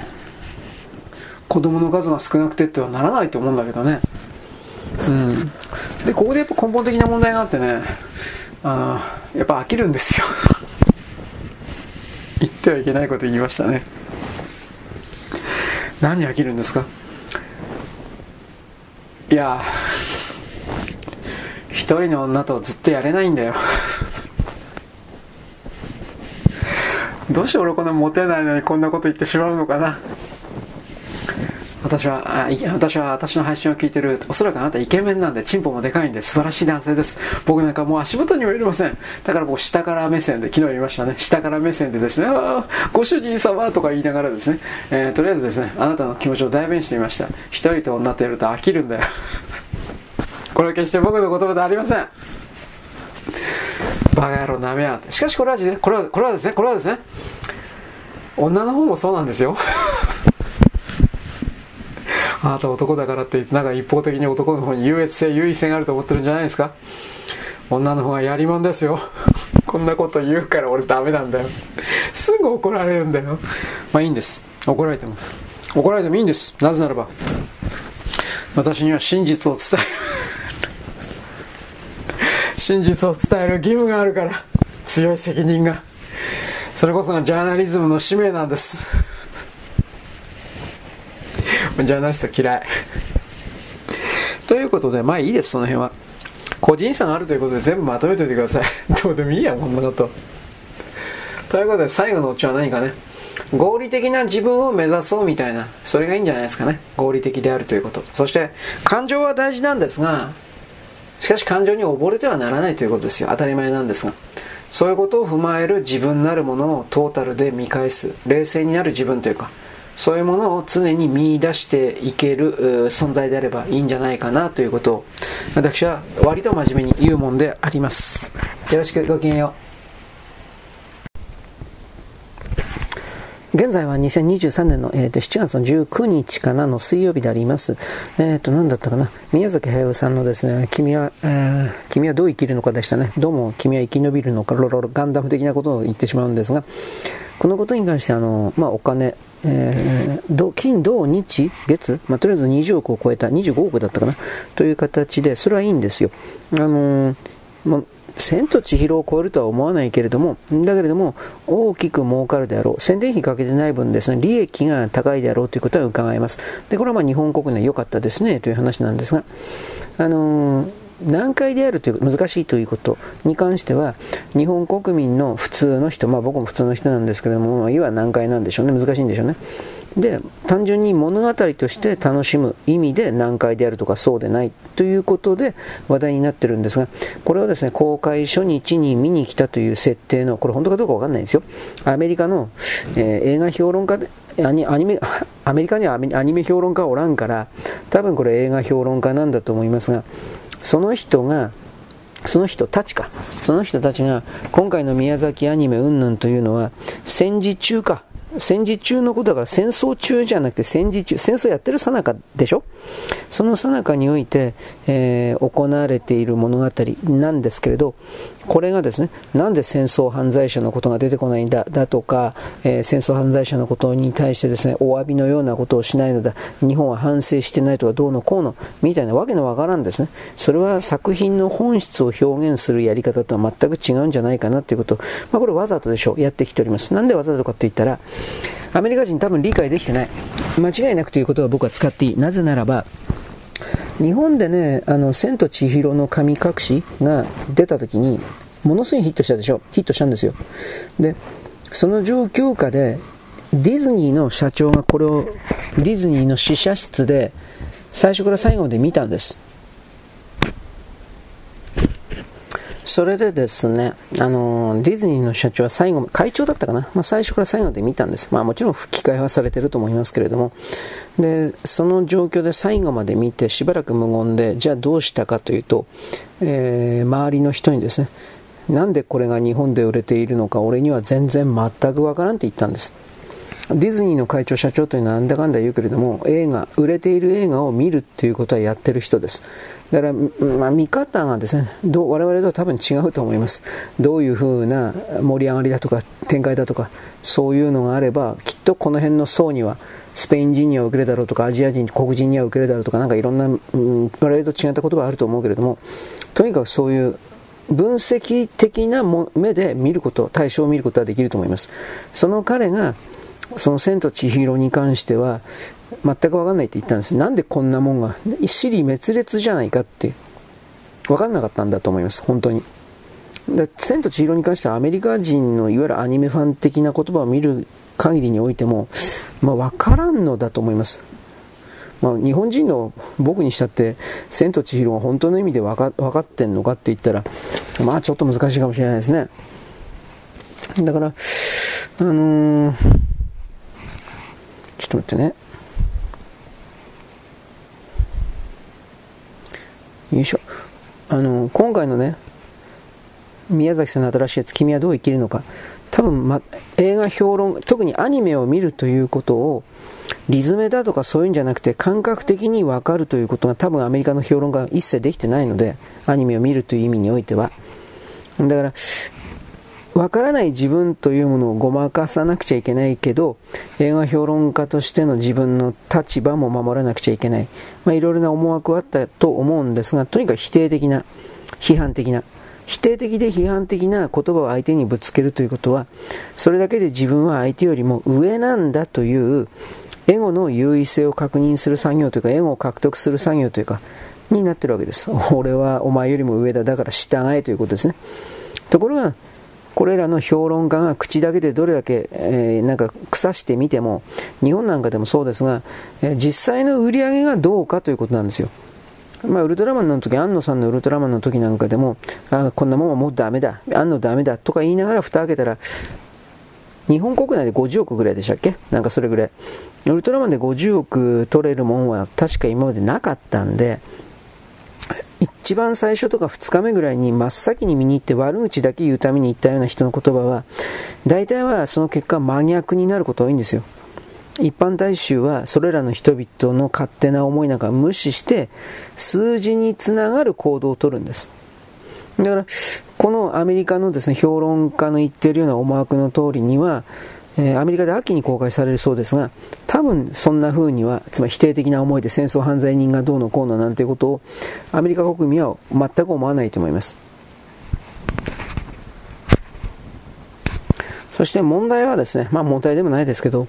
子供の数が少なくてってはならないと思うんだけどね。うん。で、ここでやっぱ根本的な問題があってね、あやっぱ飽きるんですよ。言ってはいけないこと言いましたね。何飽きるんですか？いや一人の女とずっとやれないんだよ。どうして俺こんなモテないのにこんなこと言ってしまうのかな。私は、あ私は私の配信を聞いてる、おそらくあなたイケメンなんで、チンポもでかいんで、素晴らしい男性です。僕なんかもう足元にもいりません。だから僕下から目線で、昨日言いましたね、下から目線でですね、あご主人様とか言いながらですね、えー、とりあえずですね、あなたの気持ちを代弁してみました。一人と女とやると飽きるんだよ。これは決して僕の言葉ではありません。バカ野郎なめやしかしこれはですね、これは、これはですね、これはですね、女の方もそうなんですよ。あなた男だからって言ってなんか一方的に男の方に優越性優位性があると思ってるんじゃないですか？女の方がやりもんですよ。こんなこと言うから俺ダメなんだよ。すぐ怒られるんだよ。まあいいんです。怒られても。怒られてもいいんです。なぜならば私には真実を伝える。真実を伝える義務があるから。強い責任が。それこそがジャーナリズムの使命なんです。ジャーナリスト嫌い。ということで、まあいいです、その辺は。個人差があるということで全部まとめておいてください。どうでもいいや、こんなこと。ということで、最後のオチは何かね。合理的な自分を目指そうみたいな、それがいいんじゃないですかね。合理的であるということ。そして、感情は大事なんですが、しかし感情に溺れてはならないということですよ。当たり前なんですが。そういうことを踏まえる自分なるものをトータルで見返す。冷静になる自分というか、そういうものを常に見出していける存在であればいいんじゃないかなということを私は割と真面目に言うもんでありますよろしくごきげんよう現在は2023年の、えー、と7月の19日かなの水曜日であります。えっ、ー、と、何だったかな。宮崎駿さんのですね、君は、えー、君はどう生きるのかでしたね。どうも君は生き延びるのか、ロロロガンダム的なことを言ってしまうんですが、このことに関してあの、まあ、お金、えー、金、土、日、月、まあ、とりあえず20億を超えた、25億だったかな、という形で、それはいいんですよ。あのー、まあ千と千尋を超えるとは思わないけれども、だけれども、大きく儲かるであろう。宣伝費かけてない分ですね、利益が高いであろうということは伺えます。で、これはまあ日本国内良かったですね、という話なんですが、あのー、難解であるという難しいということに関しては日本国民の普通の人まあ僕も普通の人なんですけどもいわ難解なんでしょうね。難しいんでしょうね。で単純に物語として楽しむ意味で難解であるとかそうでないということで話題になってるんですがこれはですね公開初日に見に来たという設定のこれ本当かどうかわかんないんですよ。アメリカの、えー、映画評論家でアニメアメリカにはアニメ評論家おらんから多分これ映画評論家なんだと思いますがその人がその人たちか。その人たちが、今回の宮崎アニメうんぬんというのは、戦時中か。戦時中のことだから戦争中じゃなくて戦時中、戦争やってるさなかでしょ？そのさなかにおいて、えー、行われている物語なんですけれど、これがですね、なんで戦争犯罪者のことが出てこないんだ、だとか、えー、戦争犯罪者のことに対してですね、お詫びのようなことをしないのだ、日本は反省してないとかどうのこうの、みたいなわけのわからんですね。それは作品の本質を表現するやり方とは全く違うんじゃないかなということまあこれわざとでしょう、やってきております。なんでわざとかって言ったら、アメリカ人多分理解できてない。間違いなくということは僕は使っていい。なぜならば、日本でね、あの、千と千尋の神隠しが出た時に、ものすごいヒットしたでしょ？ヒットしたんですよ。で、その状況下で、ディズニーの社長がこれを、ディズニーの試写室で、最初から最後まで見たんです。それでですね、あの、ディズニーの社長は最後、会長だったかな、まあ、最初から最後まで見たんです。まあもちろん吹き替えはされてると思いますけれども、で、その状況で最後まで見てしばらく無言で、じゃあどうしたかというと、えー、周りの人にですね、なんでこれが日本で売れているのか俺には全然全くわからんって言ったんです。ディズニーの会長社長というのはなんだかんだ言うけれども映画売れている映画を見るっていうことはやってる人ですだから、まあ、見方がですねどう我々とは多分違うと思いますどういうふうな盛り上がりだとか展開だとかそういうのがあればきっとこの辺の層にはスペイン人には受けるだろうとかアジア人黒人には受けるだろうとかなんかいろんな、うん、我々と違った言葉あると思うけれどもとにかくそういう分析的な目で見ること、対象を見ることはできると思います。その彼がその千と千尋に関しては、全く分かんないって言ったんです。なんでこんなもんが死に滅裂じゃないかって分かんなかったんだと思います。本当に。で千と千尋に関してはアメリカ人のいわゆるアニメファン的な言葉を見る限りにおいても、まあ、分からんのだと思います、まあ、日本人の僕にしたって千と千尋が本当の意味で分か分かってんのかって言ったらまあちょっと難しいかもしれないですね。だからあのー、ちょっと待ってね。よいしょ。あの今回のね宮崎さんの新しいやつ「君はどう生きるのか」多分、ま、映画評論特にアニメを見るということをリズムだとかそういうんじゃなくて感覚的に分かるということが多分アメリカの評論家は一切できてないのでアニメを見るという意味においては。だから分からない自分というものをごまかさなくちゃいけないけど映画評論家としての自分の立場も守らなくちゃいけない、まあ、いろいろな思惑はあったと思うんですがとにかく否定的な批判的な。否定的で批判的な言葉を相手にぶつけるということはそれだけで自分は相手よりも上なんだというエゴの優位性を確認する作業というかエゴを獲得する作業というかになってるわけです。俺はお前よりも上だ。だから従えということですね。ところがこれらの評論家が口だけでどれだけ、えー、なんか腐してみても日本なんかでもそうですが、えー、実際の売り上げがどうかということなんですよまあ、ウルトラマンの時、安野さんのウルトラマンの時なんかでも、あこんなもんはもうダメだ、安野ダメだとか言いながら蓋開けたら、日本国内で50億ぐらいでしたっけ？なんかそれぐらい。ウルトラマンで50億取れるもんは確か今までなかったんで、一番最初とか2日目ぐらいに真っ先に見に行って悪口だけ言うために言ったような人の言葉は、大体はその結果真逆になることが多いんですよ。一般大衆はそれらの人々の勝手な思いなんか無視して数字につながる行動をとるんですだからこのアメリカのですね評論家の言ってるような思惑の通りには、えー、アメリカで秋に公開されるそうですが多分そんな風にはつまり否定的な思いで戦争犯罪人がどうのこうのなんていうことをアメリカ国民は全く思わないと思います。そして問題はですねまあ問題でもないですけど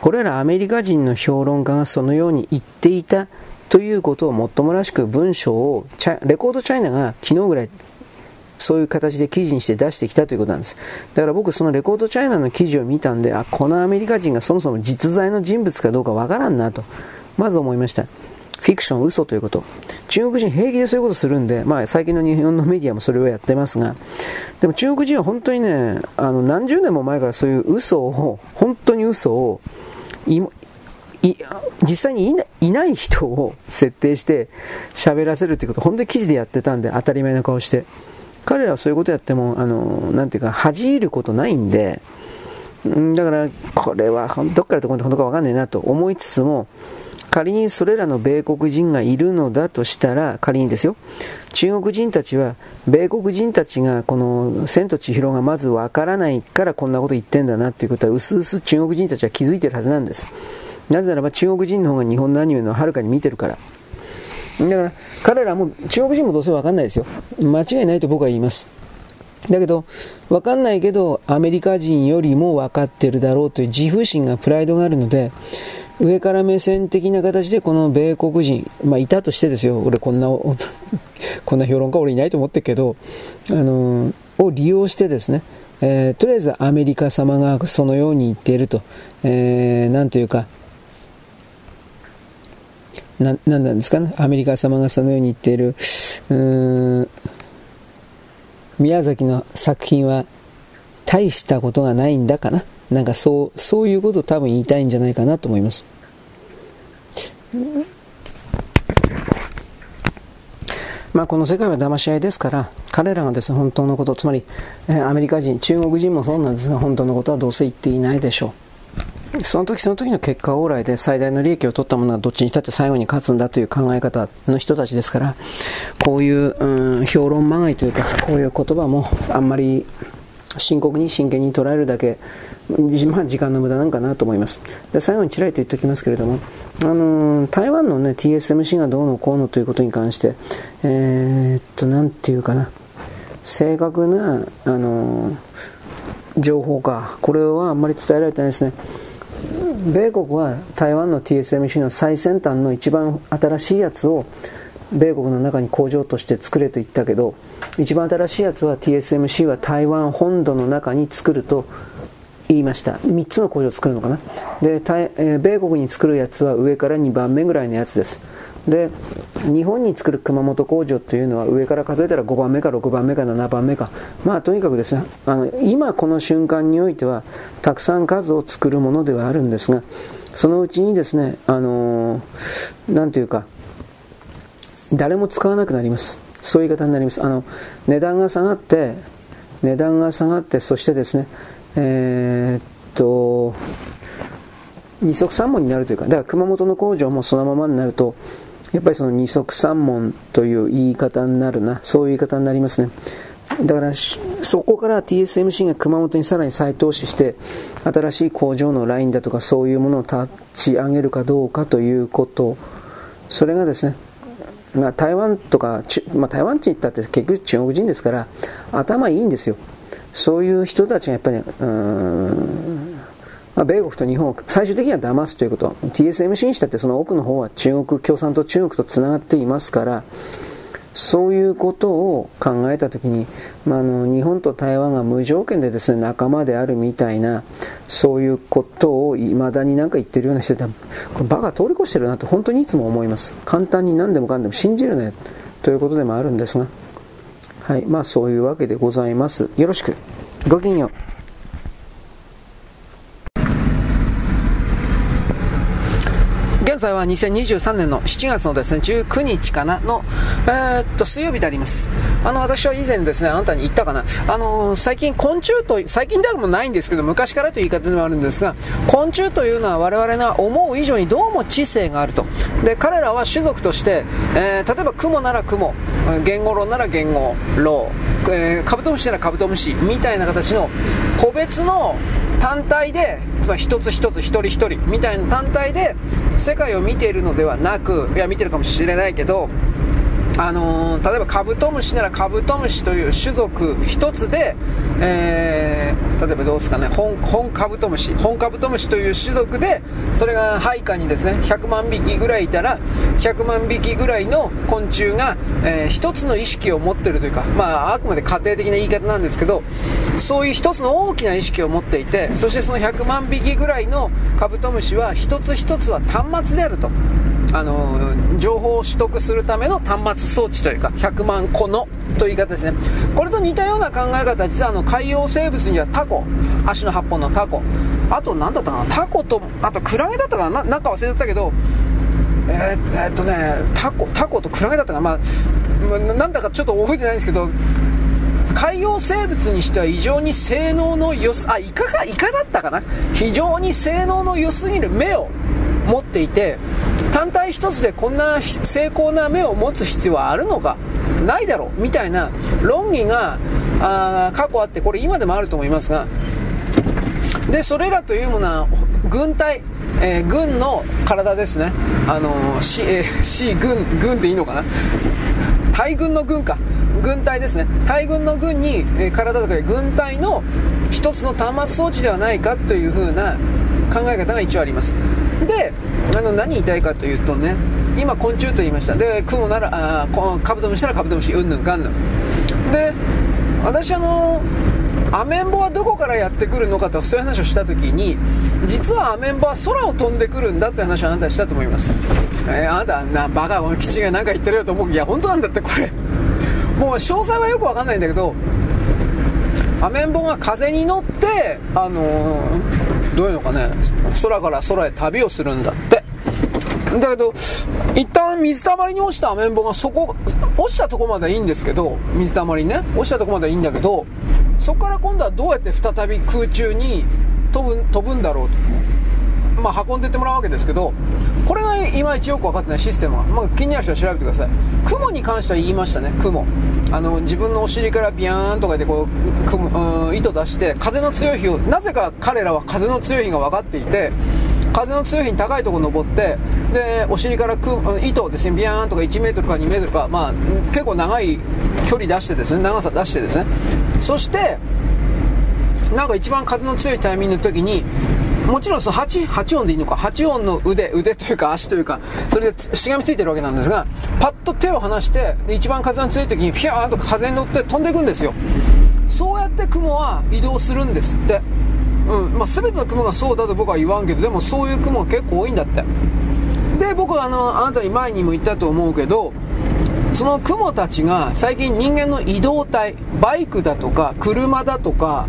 これらアメリカ人の評論家がそのように言っていたということをもっともらしく文章をレコードチャイナが昨日ぐらいそういう形で記事にして出してきたということなんです。だから僕そのレコードチャイナの記事を見たんで、あ、このアメリカ人がそもそも実在の人物かどうかわからんなと、まず思いました。フィクション、嘘ということ。中国人平気でそういうことするんで、まあ最近の日本のメディアもそれをやってますが、でも中国人は本当にね、あの何十年も前からそういう嘘を、本当に嘘を、実際にいない人を設定して喋らせるということ本当に記事でやってたんで当たり前の顔して彼らはそういうことやってもあのなんていうか恥じることないんでんだからこれはどっからどこまで本当か分かんないなと思いつつも仮にそれらの米国人がいるのだとしたら仮にですよ中国人たちは米国人たちがこの千と千尋がまず分からないからこんなこと言ってんだなということはうすうす中国人たちは気づいてるはずなんです。なぜならば中国人の方が日本のアニメのはるかに見てるから。だから彼らも中国人もどうせ分かんないですよ。間違いないと僕は言います。だけど分かんないけどアメリカ人よりも分かってるだろうという自負心がプライドがあるので上から目線的な形でこの米国人、まあ、いたとしてですよ、俺こんな、こんな評論家俺いないと思ってるけど、あのを利用してですね、えー、とりあえずアメリカ様がそのように言っていると、えー、なんというか、な、なんなんですかね、アメリカ様がそのように言っている、うーん、宮崎の作品は大したことがないんだかな？なんかそう、そういうことを多分言いたいんじゃないかなと思います。まあ、この世界は騙し合いですから、彼らがですね、本当のこと、つまり、アメリカ人、中国人もそうなんですが、本当のことはどうせ言っていないでしょう。その時その時の結果往来で最大の利益を取ったものはどっちにしたって最後に勝つんだという考え方の人たちですから、こういう、うん、評論まがいというか、こういう言葉もあんまり深刻に真剣に捉えるだけ、まあ、時間の無駄なんかなと思います。で最後にちらりと言っておきますけれども、あのー、台湾の、ね、TSMC がどうのこうのということに関して、えー、っと、なんていうかな、正確な、あのー、情報か、これはあんまり伝えられてないですね。米国は台湾の TSMC の最先端の一番新しいやつを米国の中に工場として作れと言ったけど一番新しいやつは TSMC は台湾本土の中に作ると言いました。3つの工場を作るのかな。で、えー、米国に作るやつは上から2番目ぐらいのやつです。で日本に作る熊本工場というのは上から数えたら5番目か6番目か7番目か。まあとにかくですねあの今この瞬間においてはたくさん数を作るものではあるんですがそのうちにですねあのー、ていうか誰も使わなくなります。そういう言い方になります。あの値段が下がって値段が下がってそしてですねえー、っと二足三門になるというかだから熊本の工場もそのままになるとやっぱりその二足三門という言い方になるな。そういう言い方になりますね。だからそこから TSMC が熊本にさらに再投資して新しい工場のラインだとかそういうものを立ち上げるかどうかということ。それがですねまあ、台湾とか、まあ、台湾人ったって結局中国人ですから頭いいんですよ。そういう人たちがやっぱり、うん、まあ、米国と日本を最終的には騙すということ。TSMC にしたってその奥の方は中国共産党中国とつながっていますからそういうことを考えたときに、まあ、あの日本と台湾が無条件でですね仲間であるみたいなそういうことをいまだになんか言ってるような人ってこれバカ通り越してるなと本当にいつも思います。簡単に何でもかんでも信じるねということでもあるんですが。はい。まあそういうわけでございます。よろしく。ごきげんよう。現在は2023年の7月のですね、19日かなの、えー、っと、水曜日であります。あの、私は以前ですね、あなたに言ったかな、あの、最近昆虫と、最近ではもないんですけど、昔からという言い方でもあるんですが、昆虫というのは我々が思う以上にどうも知性があると。で、彼らは種族として、えー、例えば雲なら雲、言語論なら言語論、えー、カブトムシならカブトムシみたいな形の個別の単体で、つまり一つ一つ一人一人みたいな単体で世界を見ているのではなく、いや見てるかもしれないけど、あのー、例えばカブトムシならカブトムシという種族一つで、えー、例えばどうですかね本本カブトムシ本カブトムシという種族でそれが配下にですね100万匹ぐらいいたら100万匹ぐらいの昆虫が、えー、一つの意識を持ってるというか、まあ、あくまで家庭的な言い方なんですけどそういう一つの大きな意識を持っていてそしてその100万匹ぐらいのカブトムシは一つ一つは端末であると。あの情報を取得するための端末装置というか100万個のという言い方ですね。これと似たような考え方実はあの海洋生物にはタコ足の8本のタコ。あと何だったかな？タコとあとクラゲだったかな？なんか忘れちゃったけどえー、えー、っとねタコタコとクラゲだったかな、まあ、なんだかちょっと覚えてないんですけど海洋生物にしては異常に性能の良すあイカか？イカだったかな？非常に性能の良すぎる目を持っていて単体一つでこんな精巧な目を持つ必要はあるのか？ないだろう。みたいな論議があ過去あってこれ今でもあると思いますが。でそれらというものは軍隊、えー、軍の体ですね。あのー、C, えー、C 軍軍でいいのかな？大軍の軍か。軍隊ですね。大軍の軍に、えー、体とか軍隊の一つの端末装置ではないかというふうな考え方が一応あります。であの何言いたいかというとね今昆虫と言いました。で雲ならあカブトムシならカブトムシうんぬんかんぬん。で私あのアメンボはどこからやってくるのかとそういう話をした時に実はアメンボは空を飛んでくるんだという話をあなたはしたと思います、えー、あなたなバカ基地が何か言ってるよと思う。いや本当なんだってこれ。もう詳細はよくわかんないんだけどアメンボが風に乗ってあのーどういうのかね空から空へ旅をするんだって。だけど一旦水たまりに落ちたアメンボがそこ落ちたとこまでいいんですけど水たまりね。落ちたとこまでいいんだけどそこから今度はどうやって再び空中に飛ぶ飛ぶんだろうと。まあ、運んでってもらうわけですけどこれがいまいちよく分かってないシステムは、まあ、気になる人は調べてください。雲に関しては言いましたね雲。あの自分のお尻からビヤーンとかでこう雲、うん、糸出して風の強い日をなぜか彼らは風の強い日が分かっていて風の強い日に高いところ登ってでお尻から糸をですねビヤーンとか 1m か 2m か、まあ、結構長い距離出してですね長さ出してですね。そしてなんか一番風の強いタイミングの時にもちろんその 8, 8音でいいのか。8音の腕腕というか足というかそれでしがみついてるわけなんですがパッと手を離して一番風の強い時にピューンと風に乗って飛んでいくんですよ。そうやって雲は移動するんですって。うん。まあ、全ての雲がそうだと僕は言わんけどでもそういう雲が結構多いんだって。で僕はあのあなたに前にも言ったと思うけどその雲たちが最近人間の移動体バイクだとか車だとか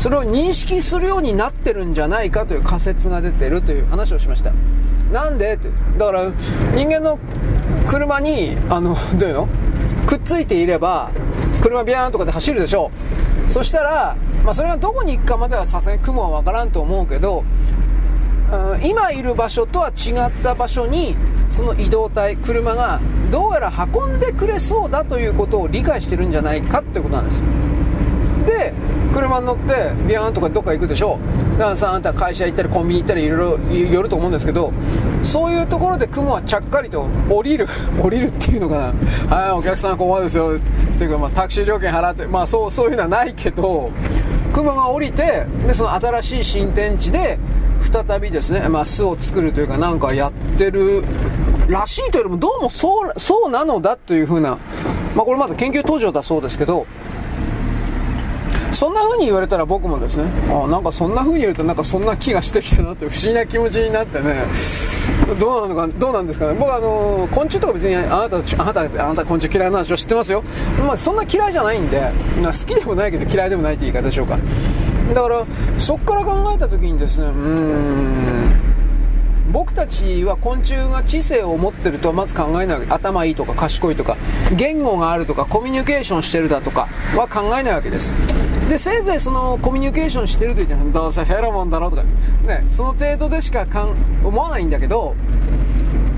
それを認識するようになってるんじゃないかという仮説が出てるという話をしました。なんでってだから人間の車にあのどういうの？くっついていれば車ビャーンとかで走るでしょう。そしたら、まあ、それがどこに行くかまではさすがに雲は分からんと思うけど今いる場所とは違った場所にその移動体車がどうやら運んでくれそうだということを理解してるんじゃないかっていうことなんです。で車に乗ってビャーンとかどっか行くでしょ。だからさあんた会社行ったりコンビニ行ったりいろいろ寄ると思うんですけどそういうところで雲はちゃっかりと降りる 降りるっていうのかな。はいお客さんここですよ。っていうか、まあ、タクシー料金払ってまあそうそういうのはないけど雲が降りてでその新しい新天地で再びですね、まあ、巣を作るというかなんかやってるらしいというよりもどうもそうそうなのだというふうな、まあ、これまだ研究途上だそうですけどそんな風に言われたら僕もですねあなんかそんな風に言われたらなんかそんな気がしてきたなって不思議な気持ちになってね。どうなのかどうなんですかね。僕はあの昆虫とか別にあなたあなたあなた昆虫嫌いな話を知ってますよ。まあそんな嫌いじゃないんで好きでもないけど嫌いでもないって言い方でしょうか。だからそこから考えた時にですねうーん僕たちは昆虫が知性を持ってるとはまず考えない頭いいとか賢いとか言語があるとかコミュニケーションしてるだとかは考えないわけです。でせいぜいそのコミュニケーションしてると言ってどうせヘロモンだろうとかねその程度でしかかん思わないんだけど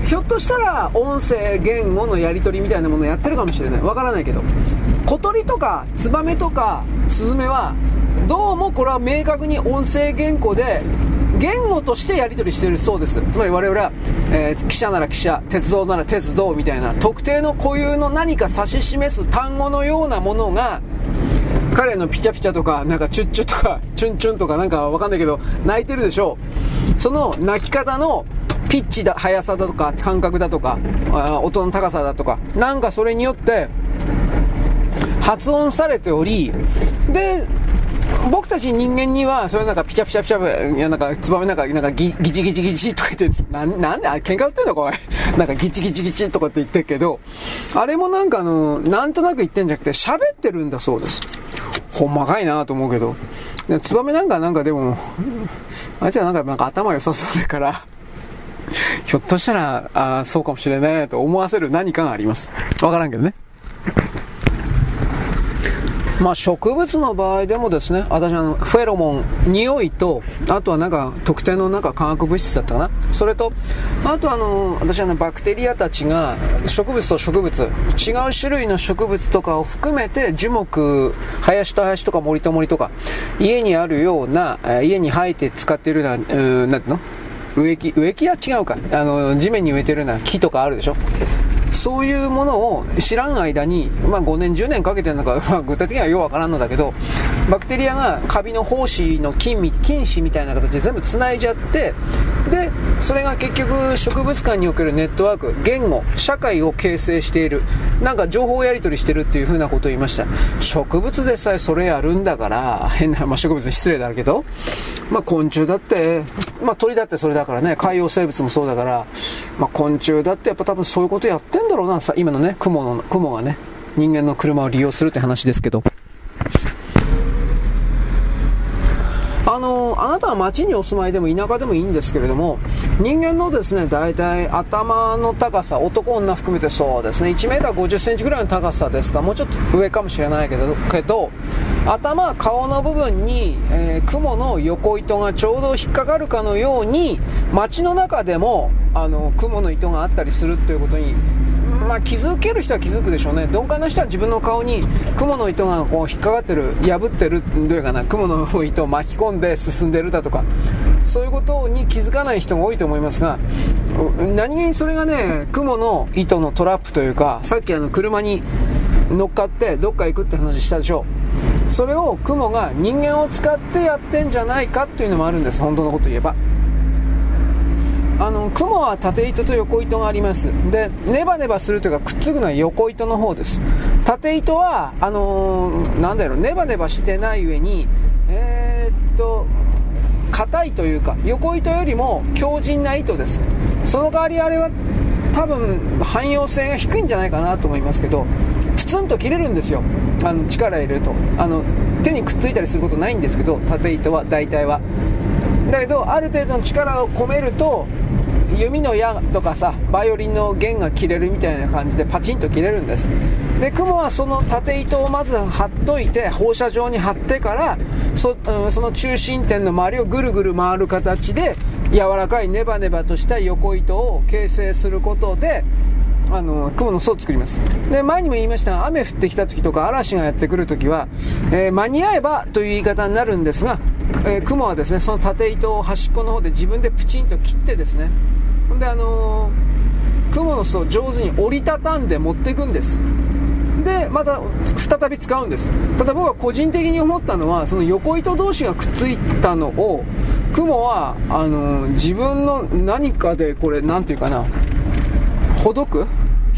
ひょっとしたら音声言語のやり取りみたいなものをやってるかもしれない。わからないけど。小鳥とかツバメとかスズメはどうもこれは明確に音声言語で言語としてやり取りしてるそうです。つまり我々は、えー、汽車なら汽車鉄道なら鉄道みたいな特定の固有の何か指し示す単語のようなものが彼のピチャピチャとかなんかチュッチュとか チュンチュンとかなんかわかんないけど泣いてるでしょう。その泣き方のピッチだ速さだとか感覚だとか音の高さだとかなんかそれによって発音されておりで僕たち人間には、それなんかピチャピチャピチャ、いやなんか、ツバメなんか、なんかギギチギチギチとか言って、な、なんで、あ、喧嘩売ってんのこれ。なんかギチギチギチとかって言ってるけど、あれもなんかあの、なんとなく言ってんじゃなくて、喋ってるんだそうです。ほんまかいなと思うけど。ツバメなんかなんかでも、あいつはなんかなんか頭良さそうだから、ひょっとしたら、あそうかもしれないと思わせる何かがあります。わからんけどね。まあ、植物の場合でもですね、私あの、フェロモン、匂いと、あとはなんか特定のなんか化学物質だったかな。それと、あとあの、私はね、バクテリアたちが植物と植物、違う種類の植物とかを含めて樹木、林と林とか森と森とか、家にあるような、家に生えて使っているような、うん、なんていうの？植木、植木は違うか。あの、地面に植えてるような木とかあるでしょそういうものを知らん間に、まあ、5年、10年かけてるのか、まあ、具体的にはようわからんのだけど、バクテリアがカビの胞子の菌菌糸みたいな形で全部つないじゃって、で、それが結局植物間におけるネットワーク、言語、社会を形成している、なんか情報やり取りしてるっていうふうなことを言いました。植物でさえそれやるんだから、変な、まあ、植物失礼だけど、まあ、昆虫だって、まあ、鳥だってそれだからね、海洋生物もそうだから、まあ、昆虫だってやっぱ多分そういうことやってんだろうな、さ今のね、雲の、雲がね、人間の車を利用するって話ですけど。あのあなたは町にお住まいでも田舎でもいいんですけれども人間のですね大体頭の高さ男女含めてそうですね 1m50 センチぐらいの高さですかもうちょっと上かもしれないけどけど頭顔の部分に、えー、雲の横糸がちょうど引っかかるかのように街の中でもあの雲の糸があったりするということにまあ、気づける人は気づくでしょうね。鈍感な人は自分の顔に雲の糸がこう引っかかってる破ってるどういうかな。雲の糸を巻き込んで進んでるだとか。そういうことに気づかない人が多いと思いますが何気にそれがね雲の糸のトラップというかさっきあの車に乗っかってどっか行くって話したでしょそれを雲が人間を使ってやってんじゃないかっていうのもあるんです。本当のこと言えば。あの雲は縦糸と横糸があります。でネバネバするというかくっつくのは横糸の方です。縦糸はあのー、なんだろうネバネバしてない上にえー、っと硬いというか横糸よりも強靭な糸です。その代わりあれは多分汎用性が低いんじゃないかなと思いますけどプツンと切れるんですよ。あの力入れると。あの手にくっついたりすることないんですけど縦糸は大体は。だけどある程度の力を込めると弓の矢とかさバイオリンの弦が切れるみたいな感じでパチンと切れるんです。で雲はその縦糸をまず張っといて放射状に張ってからそ,、うん、その中心点の周りをぐるぐる回る形で柔らかいネバネバとした横糸を形成することであの雲の巣を作ります。で前にも言いましたが雨降ってきた時とか嵐がやってくる時は、えー、間に合えばという言い方になるんですが、えー、雲はですねその縦糸を端っこの方で自分でプチンと切ってですね。ほんであのー、雲の巣を上手に折りたたんで持っていくんです。でまた再び使うんです。ただ僕は個人的に思ったのはその横糸同士がくっついたのを雲はあのー、自分の何かでこれ何て言うかなほどく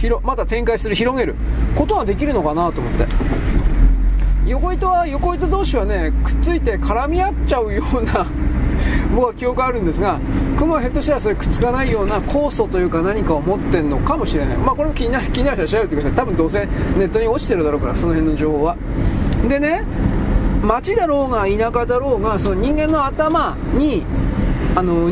広また展開する広げることができるのかなと思って。横糸は横糸同士はねくっついて絡み合っちゃうような 僕は記憶あるんですが雲はひょっとしたらそれくっつかないような酵素というか何かを持ってるのかもしれない。まあこれも気になる気になる人は調べてください。多分どうせネットに落ちてるだろうからその辺の情報は。でね町だろうが田舎だろうがその人間の頭にあの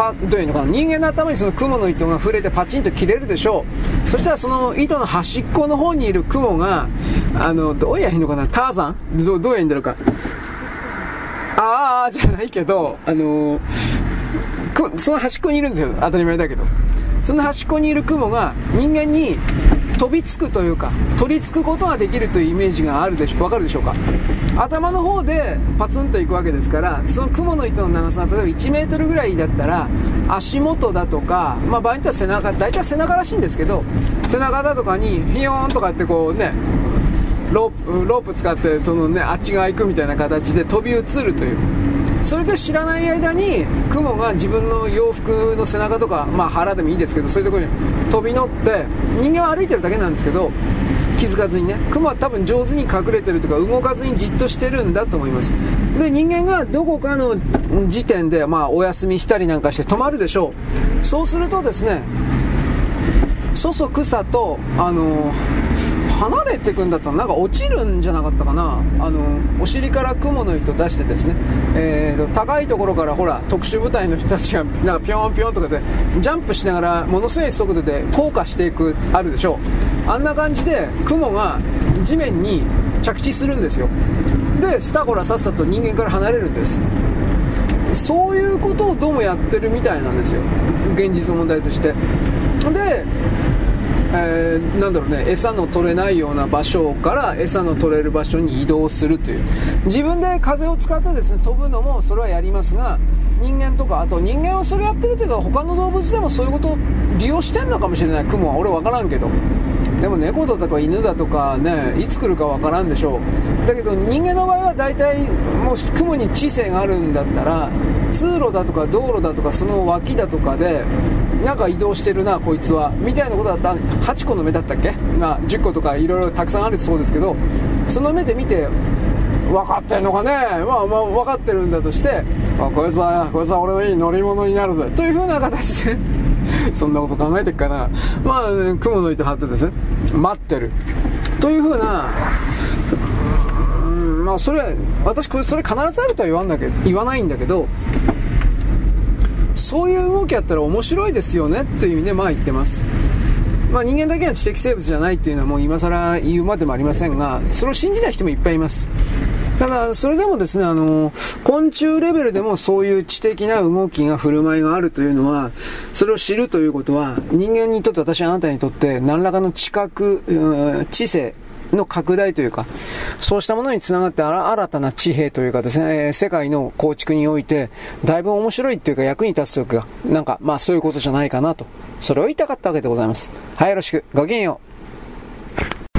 パどういうのかな人間の頭にその雲の糸が触れてパチンと切れるでしょう。そしたらその糸の端っこの方にいる雲があのどうやいいのかな？ターザン？どどうやいいんだろうかああじゃないけどあのー、その端っこにいるんですよ。当たり前だけど。その端っこにいる雲が人間に飛びつくというか取りつくことができるというイメージがあるでしょ分かるでしょうか？頭の方でパツンといくわけですからその雲の糸の長さが例えば1メートルぐらいだったら足元だとか、まあ、場合によっては背中大体背中らしいんですけど背中だとかにヒヨーンとかってこうねロープロープ使ってその、ね、あっち側行くみたいな形で飛び移るという。それで知らない間に雲が自分の洋服の背中とか、まあ、腹でもいいですけどそういうところに飛び乗って人間は歩いてるだけなんですけど気づかずにね雲は多分上手に隠れてるとか動かずにじっとしてるんだと思います。で人間がどこかの時点で、まあ、お休みしたりなんかして止まるでしょう。そうするとですねそそくさとあの離れていくんだったらなんか落ちるんじゃなかったかな。あのお尻から雲の糸出してですね、えーと、高いところからほら特殊部隊の人たちがなんかピョンピョンとかでジャンプしながらものすごい速度で降下していくあるでしょう。あんな感じで雲が地面に着地するんですよ。でスタコラさっさと人間から離れるんです。そういうことをどうもやってるみたいなんですよ。現実の問題として。でえー、なんだろうね餌の取れないような場所から餌の取れる場所に移動するという。自分で風を使ってですね飛ぶのもそれはやりますが人間とかあと人間はそれやってるというか他の動物でもそういうことを利用してんのかもしれない。雲は。俺分からんけど。でも猫だとか犬だとかねいつ来るか分からんでしょう。だけど人間の場合は大体もし雲に知性があるんだったら通路だとか道路だとかその脇だとかでなんか移動してるなこいつは。みたいなことだった。8個の目だったっけ、まあ、10個とかいろいろたくさんあるそうですけど。その目で見て分かってんのかね、まあ、まあ分かってるんだとしてあこいつはこいつは俺のいい乗り物になるぜ。という風な形で そんなこと考えてっかな。まあ雲の糸張ってですね待ってる。という風なうんまあそれ私それ必ずあるとは言わんだけ言わないんだけどそういう動きやったら面白いですよねという意味でまあ言ってます。まあ、人間だけが知的生物じゃないっていうのはもう今更言うまでもありませんが、それを信じない人もいっぱいいます。ただ、それでもですね、あの、昆虫レベルでもそういう知的な動きが振る舞いがあるというのは、それを知るということは、人間にとって私あなたにとって何らかの知覚、知性、の拡大というか、そうしたものにつながって新たな地平というかですね、世界の構築において、だいぶ面白いというか役に立つというか、なんか、まあそういうことじゃないかなと。それを言いたかったわけでございます。はい、よろしく。ごきげんよう。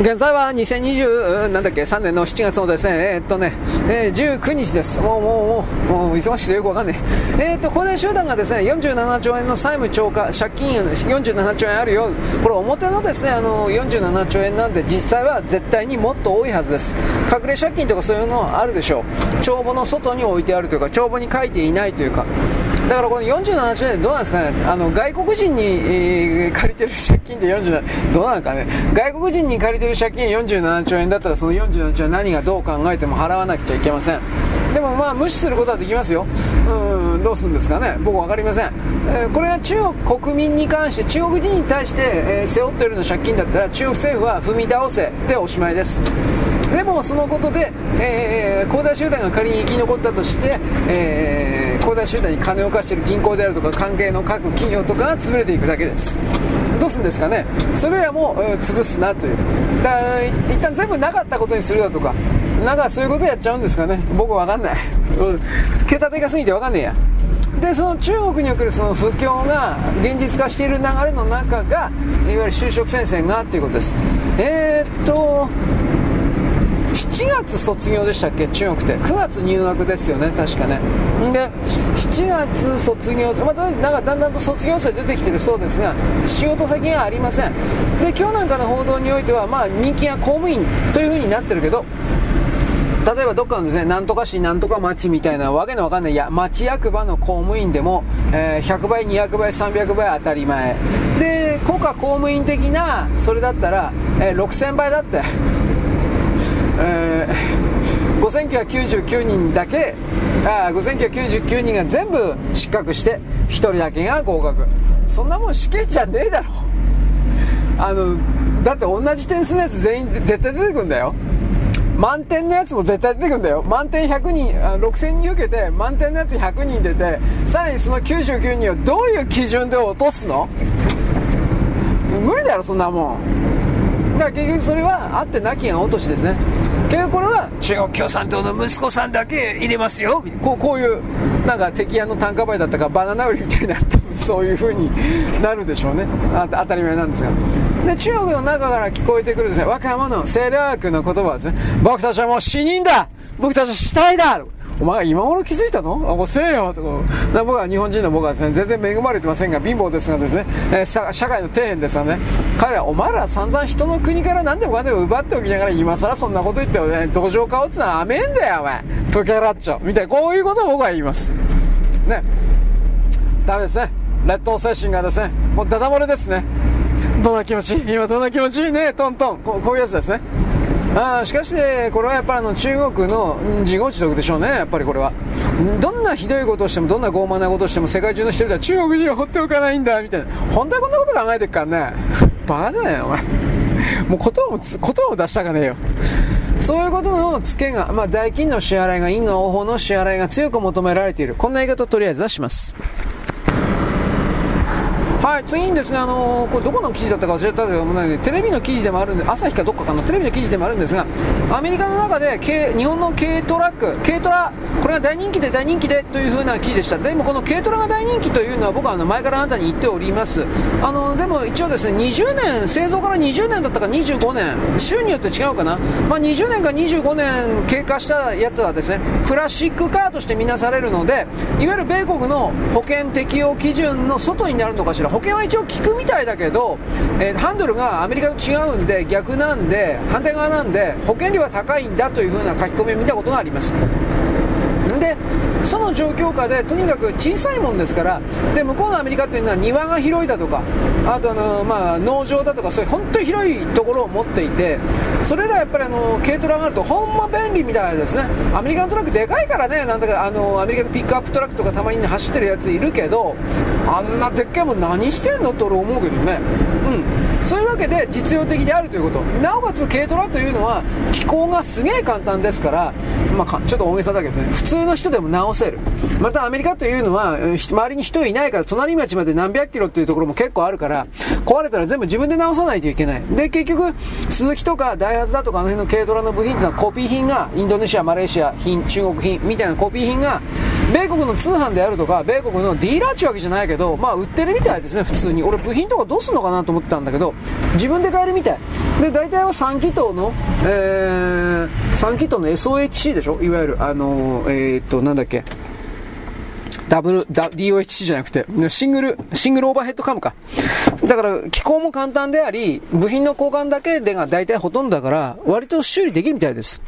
現在は2020なんだっけ3年の7月のですねえー、っとね、えー、19日です。もうもうもうもう忙しくてよくわかんないえー、っと恒大集団がですね47兆円の債務超過借金47兆円あるよ。これ表のですねあの47兆円なんで実際は絶対にもっと多いはずです。隠れ借金とかそういうのはあるでしょう。帳簿の外に置いてあるというか帳簿に書いていないというか。だからこの47兆円どうなんですかね？あの外国人に、えー、借りてる借金で47どうなんかね？外国人に借りてる借金47兆円だったらその47兆円何がどう考えても払わなくちゃいけません。でもまあ無視することはできますよ。うんどうするんですかね？僕分かりません、えー、これが中国国民に関して中国人に対して、えー、背負ってるような借金だったら中国政府は踏み倒せでおしまいです。でもそのことで、えー、恒大集団が仮に生き残ったとして、えー、恒大集団に金を貸している銀行であるとか関係の各企業とかが潰れていくだけです。どうするんですかね。それらも、えー、潰すなという。だ一旦全部なかったことにするだとか。なんかそういうことやっちゃうんですかね。僕わかんない、うん、桁でかすぎてわかんねえや。でその中国におけるその不況が現実化している流れの中がいわゆる就職戦線がということです。えー、っと7月卒業でしたっけ？中国って。9月入学ですよね。確かね。で7月卒業、まあ、なんかだんだんと卒業生出てきてるそうですが仕事先がありません。で今日なんかの報道においてはまあ人気が公務員というふうになってるけど例えばどっかのですね、なんとか市、なんとか町みたいなわけのわかんない、いや、町役場の公務員でも、えー、100倍、200倍、300倍当たり前。で、国家公務員的な、それだったら、えー、6000倍だって。えー、5999人だけあ5999人が全部失格して1人だけが合格。そんなもん試験じゃねえだろ。あのだって同じ点数のやつ全員絶対出てくんだよ。満点のやつも絶対出てくんだよ。満点100人あ6000人受けて満点のやつ100人出てさらにその99人をどういう基準で落とすの？無理だろそんなもん。から結局それはあってなきが落としですね。結局これは中国共産党の息子さんだけ入れますよ。こうこういうなんか敵屋の単価売だったかバナナ売りみたいなそういう風になるでしょうね。当たり前なんですが。で中国の中から聞こえてくるですね和歌山のセーラークの言葉はですね僕たちはもう死人だ。僕たちは死体だお前今頃気づいたの？もうせえよとか僕は日本人の僕はですね全然恵まれてませんが貧乏ですがですね、えー、社会の底辺ですがね。彼らお前ら散々人の国から何でもかんでも奪っておきながら今更そんなこと言ってね。土壌買おうってのは甘えんだよお前。プケラッチョ。みたいなこういうことを僕は言います。ね。ダメですね。劣等精神がですねもうダダ漏れですね。どんな気持ち？今どんな気持ち？いいねトントン。こういうやつですね。あしかし、ね、これはやっぱりあの中国の自業自得でしょうね、やっぱりこれは。どんなひどいことをしても、どんな傲慢なことをしても、世界中の人では中国人は放っておかないんだ、みたいな。本当はこんなこと考えてるからね。バカじゃないよ、お前。もう言葉も、言葉も出したかねえよ。そういうことのツケが、まあ、代金の支払いが、因果応報の支払いが強く求められている。こんな言い方をとりあえずはします。はい、次にですね、あのー、これどこの記事だったか忘れたけども、ね、テレビの記事でもあるんで、朝日かどっかかな、テレビの記事でもあるんですが、アメリカの中で日本の軽トラック、軽トラ、これが大人気で大人気でという風な記事でした。でもこの軽トラが大人気というのは僕はあの前からあなたに言っております。あのでも一応ですね、20年、製造から20年だったか25年、週によって違うかな、まあ、20年か25年経過したやつはですね、クラシックカーとして見なされるので、いわゆる米国の保険適用基準の外になるのかしら。険は一応聞くみたいだけど、えー、ハンドルがアメリカと違うんで逆なんで反対側なんで保険料が高いんだという風な書き込みを見たことがあります。でその状況下でとにかく小さいもんですからで向こうのアメリカというのは庭が広いだとかあとあの、まあ、農場だとかそういう本当に広いところを持っていてそれらやっぱりあの軽トラがあるとほんま便利みたいですね。アメリカのトラックでかいからねなんだかあのアメリカのピックアップトラックとかたまに、ね、走ってるやついるけどあんなでっかいもん何してんの？って俺思うけどね。うん。そういうわけで実用的であるということ。なおかつ軽トラというのは気候がすげえ簡単ですからまあ、ちょっと大げさだけどね。普通の人でも直せる。またアメリカというのは周りに人いないから隣町まで何百キロっていうところも結構あるから壊れたら全部自分で直さないといけない。で結局鈴木とかダイハツだとかあの辺の軽トラの部品っていうのはコピー品がインドネシアマレーシア品中国品みたいなコピー品が米国の通販であるとか、米国のディーラーっちゅうわけじゃないけど、まあ売ってるみたいですね、普通に。俺部品とかどうすんのかなと思ってたんだけど、自分で買えるみたい。で、大体は3気筒の、えー、3気筒の SOHC でしょ？いわゆる、あのー、えー、っと、なんだっけ？ダブル、DOHC じゃなくて、シングル、シングルオーバーヘッドカムか。だから、機構も簡単であり、部品の交換だけでが大体ほとんどだから、割と修理できるみたいです。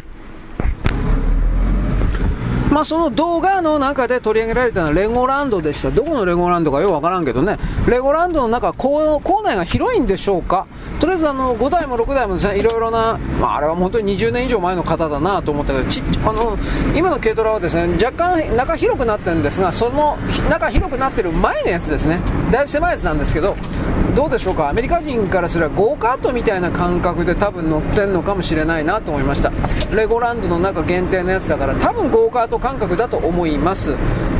まあ、その動画の中で取り上げられたのはレゴランドでした。どこのレゴランドかよくわからんけどね。レゴランドの中、校内が広いんでしょうかとりあえずあの、5台も6台もですね、いろいろな、まあ、あれは本当に20年以上前の方だなと思ったけど、ちあの、今の軽トラはですね、若干中広くなってるんですが、その中広くなってる前のやつですね。だいぶ狭いやつなんですけど、どうでしょうか？アメリカ人からすればゴーカートみたいな感覚で多分乗ってんのかもしれないなと思いました。レゴランドの中限定のやつだから多分ゴーカート感覚だと思います。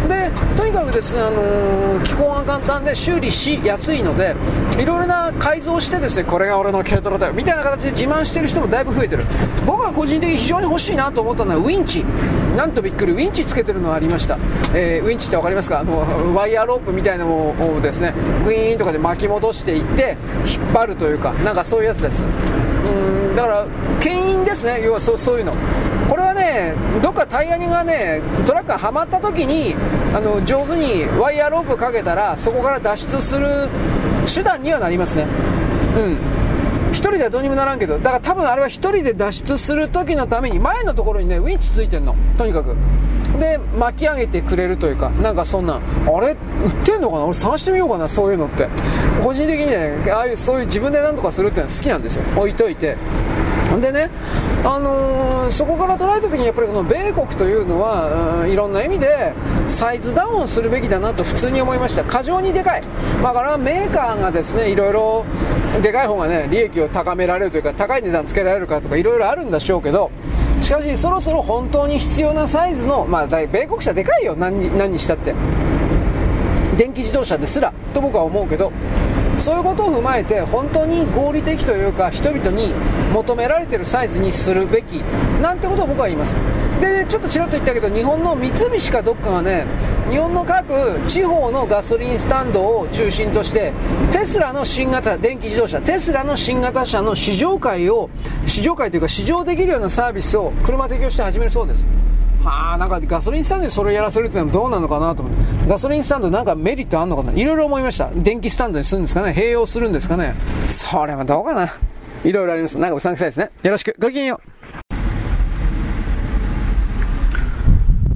でとにかくですね、あのー、機構が簡単で修理しやすいのでいろいろな改造してですねこれが俺の軽トラだよ。みたいな形で自慢してる人もだいぶ増えてる。僕は個人的に非常に欲しいなと思ったのはウィンチ。なんとびっくりウィンチつけてるのがありました、えー、ウィンチって分かりますか？あのワイヤーロープみたいなのをですねグイーンとかで巻き戻していって引っ張るというかなんかそういうやつです。うんだから牽引ですね。要はそうそういうの。これはねどっかタイヤにがねトラックがはまった時にあの上手にワイヤーロープかけたらそこから脱出する手段にはなりますね。うん。1人ではどうにもならんけどだから多分あれは1人で脱出する時のために前のところにねウィンチついてんの。とにかく。で巻き上げてくれるというかなんかそんなあれ？売ってんのかな？俺探してみようかなそういうのって。個人的にねああいうそういう自分で何とかするっていうのは好きなんですよ。置いといて。でね、あのー、そこから捉えた時にやっぱりこの米国というのは、うん、いろんな意味でサイズダウンするべきだなと普通に思いました。過剰にでかい、だからメーカーがですねいろいろでかい方がね利益を高められるというか高い値段つけられるかとかいろいろあるんでしょうけどしかしそろそろ本当に必要なサイズの、まあ、米国車でかいよ。何に何にしたって。電気自動車ですらと僕は思うけど。そういうことを踏まえて本当に合理的というか人々に求められているサイズにするべきなんてことを僕は言います。でちょっとちらっと言ったけど日本の三菱かどっかがね日本の各地方のガソリンスタンドを中心としてテスラの新型電気自動車テスラの新型車の試乗会を試乗会というか試乗できるようなサービスを車提供して始めるそうです。はあ、なんかガソリンスタンドでそれをやらせるってのはどうなのかなと思って。ガソリンスタンドなんかメリットあんのかな？いろいろ思いました。電気スタンドにするんですかね？併用するんですかね？それはどうかな？いろいろあります。なんかうさんくさいですね。よろしく。ごきげんよう。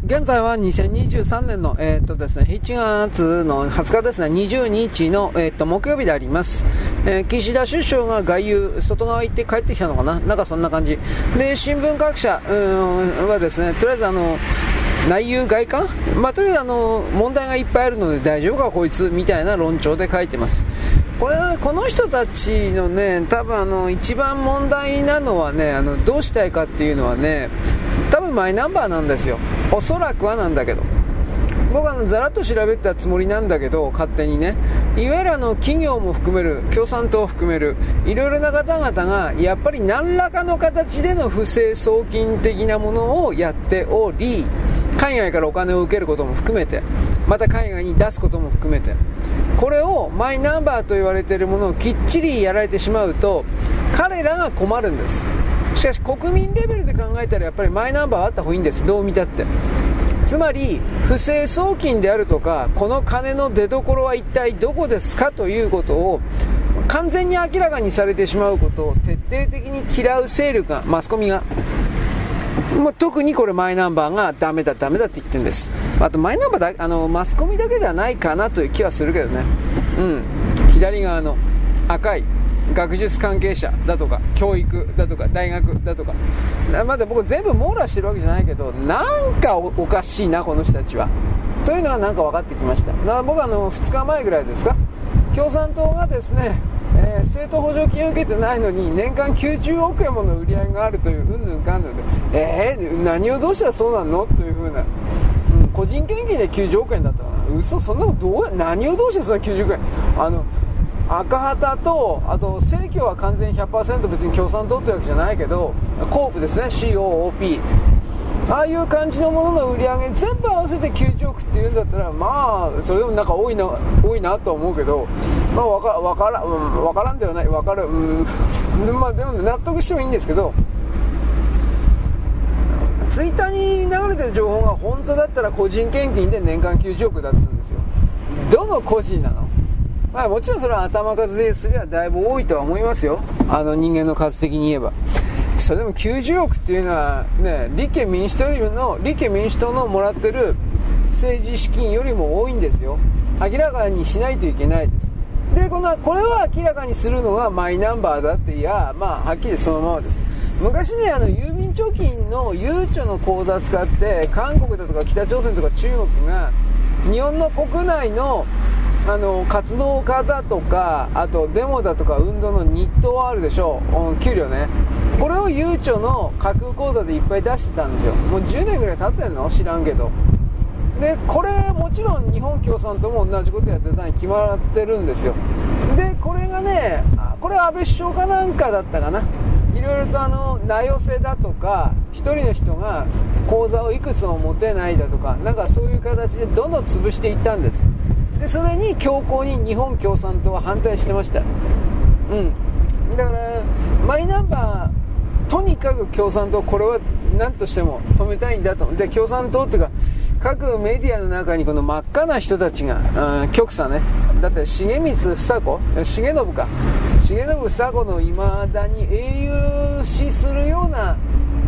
現在は2023年の、えーとですね、1月の20日ですね、20日の、えーと、木曜日であります、えー、岸田首相が外遊、外側行って帰ってきたのかな、なんかそんな感じ、で新聞各社はですね、とりあえずあの内遊外観、まあ、とりあえずあの問題がいっぱいあるので大丈夫かこいつみたいな論調で書いてます。これはこの人たちのね、多分あの一番問題なのはね、あのどうしたいかっていうのはね、多分マイナンバーなんですよ。おそらくはなんだけど。僕はざらっと調べたつもりなんだけど勝手にね。いわゆるあの企業も含める共産党を含めるいろいろな方々がやっぱり何らかの形での不正送金的なものをやっており海外からお金を受けることも含めてまた海外に出すことも含めてこれをマイナンバーと言われているものをきっちりやられてしまうと彼らが困るんです。しかし国民レベルで考えたらやっぱりマイナンバーはあった方がいいんです。どう見たって。つまり不正送金であるとかこの金の出所は一体どこですかということを完全に明らかにされてしまうことを徹底的に嫌う勢力がマスコミがもう特にこれマイナンバーがダメだダメだって言ってるんです。あとマイナンバーだあのマスコミだけではないかなという気はするけどね。うん。左側の赤い学術関係者だとか教育だとか大学だとか。まだ僕全部網羅してるわけじゃないけどなんかおかしいなこの人たちは。というのはなんか分かってきました。だから僕はあの2日前ぐらいですか？共産党がですね、えー、政党補助金を受けてないのに年間90億円もの売り上げがあるといううんぬんかんぬんで。えー、何をどうしたらそうなの？というふうな、うん、個人献金で90億円だったかな嘘そんなことどう何をどうしてそんな90億円？あの赤旗と、あと政教は完全100%別に共産党ってわけじゃないけど、コープですね、COOP。ああいう感じのものの売り上げ全部合わせて90億っていうんだったらまあそれでもなんか多いな多いなと思うけどまあ分か分から,、ん、分からんではない。分かる。うん。まあでも納得してもいいんですけどツイッターに流れてる情報が本当だったら個人献金で年間90億だったんですよ。どの個人なの？まあもちろんそれは頭数ですりゃだいぶ多いとは思いますよ。あの人間の数的に言えば。それでも90億っていうのはね立憲民主党よりの立憲民主党のもらってる政治資金よりも多いんですよ。明らかにしないといけないです。でこのこれを明らかにするのがマイナンバーだっていやまあはっきりそのままです。昔ねあの郵便貯金のゆうちょの口座使って韓国だとか北朝鮮とか中国が日本の国内のあの活動家だとかあとデモだとか運動の日当はあるでしょう。給料ね。これをゆうちょの架空口座でいっぱい出してたんですよ。もう10年ぐらい経ってんの？知らんけど。でこれもちろん日本共産党も同じことやってたに決まってるんですよ。でこれがねこれは安倍首相かなんかだったかな。いろいろとあの名寄せだとか1人の人が口座をいくつも持てないだとかなんかそういう形でどんどん潰していったんです。でそれに強硬に日本共産党は反対してました。うん。だからマイナンバーとにかく共産党これは何としても止めたいんだと。で共産党っていうか各メディアの中にこの真っ赤な人たちが、うん、極左ね。だって重光房子？重信か。重信房子のいまだに英雄視するような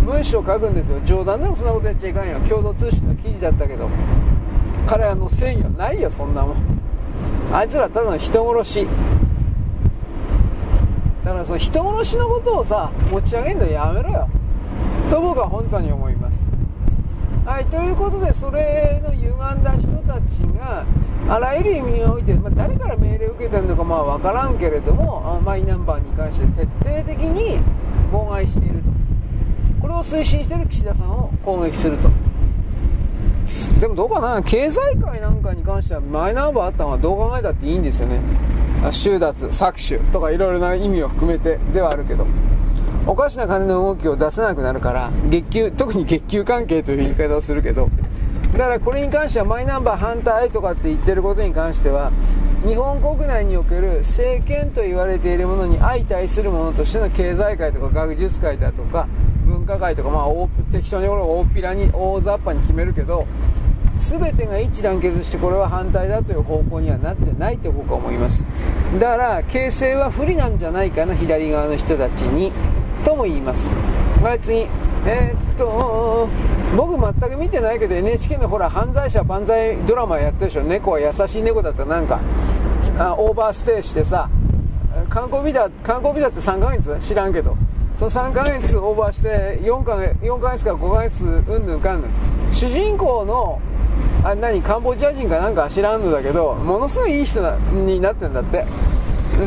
文章を書くんですよ。冗談でもそんなことやっちゃいかんよ。共同通信の記事だったけど。彼らの正義はないよそんなもん。あいつらただの人殺し。だからその人殺しのことをさ持ち上げるのやめろよ。と僕は本当に思います。はいということでそれの歪んだ人たちがあらゆる意味において、まあ、誰から命令を受けてるのかまあ分からんけれどもマイナンバーに関して徹底的に妨害していると。これを推進している岸田さんを攻撃すると。でもどうかな、経済界なんかに関してはマイナンバーあったのはどう考えたっていいんですよね。収奪、搾取とかいろいろな意味を含めてではあるけど、おかしな金の動きを出せなくなるから、月給、特に月給関係という言い方をするけど、だからこれに関してはマイナンバー反対とかって言ってることに関しては、日本国内における政権と言われているものに相対するものとしての経済界とか学術界だとか文化界とか、まあ、適当に俺は大っぴらに大雑把に決めるけど全てが一致団結してこれは反対だという方向にはなってないと僕は思います。だから形勢は不利なんじゃないかな左側の人たちに。とも言います。はい次えー、っと僕全く見てないけど NHK のほら犯罪者万歳ドラマやってるでしょ。猫はやさしい猫だったらなんか。あオーバーステイしてさ観光ビザ観光ビザって3ヶ月？知らんけど。その3ヶ月オーバーして4ヶ月 ,4 ヶ月か5ヶ月うんぬんかんぬん。主人公のあ何カンボジア人かなんか知らんのだけどものすごいいい人になってんだって。う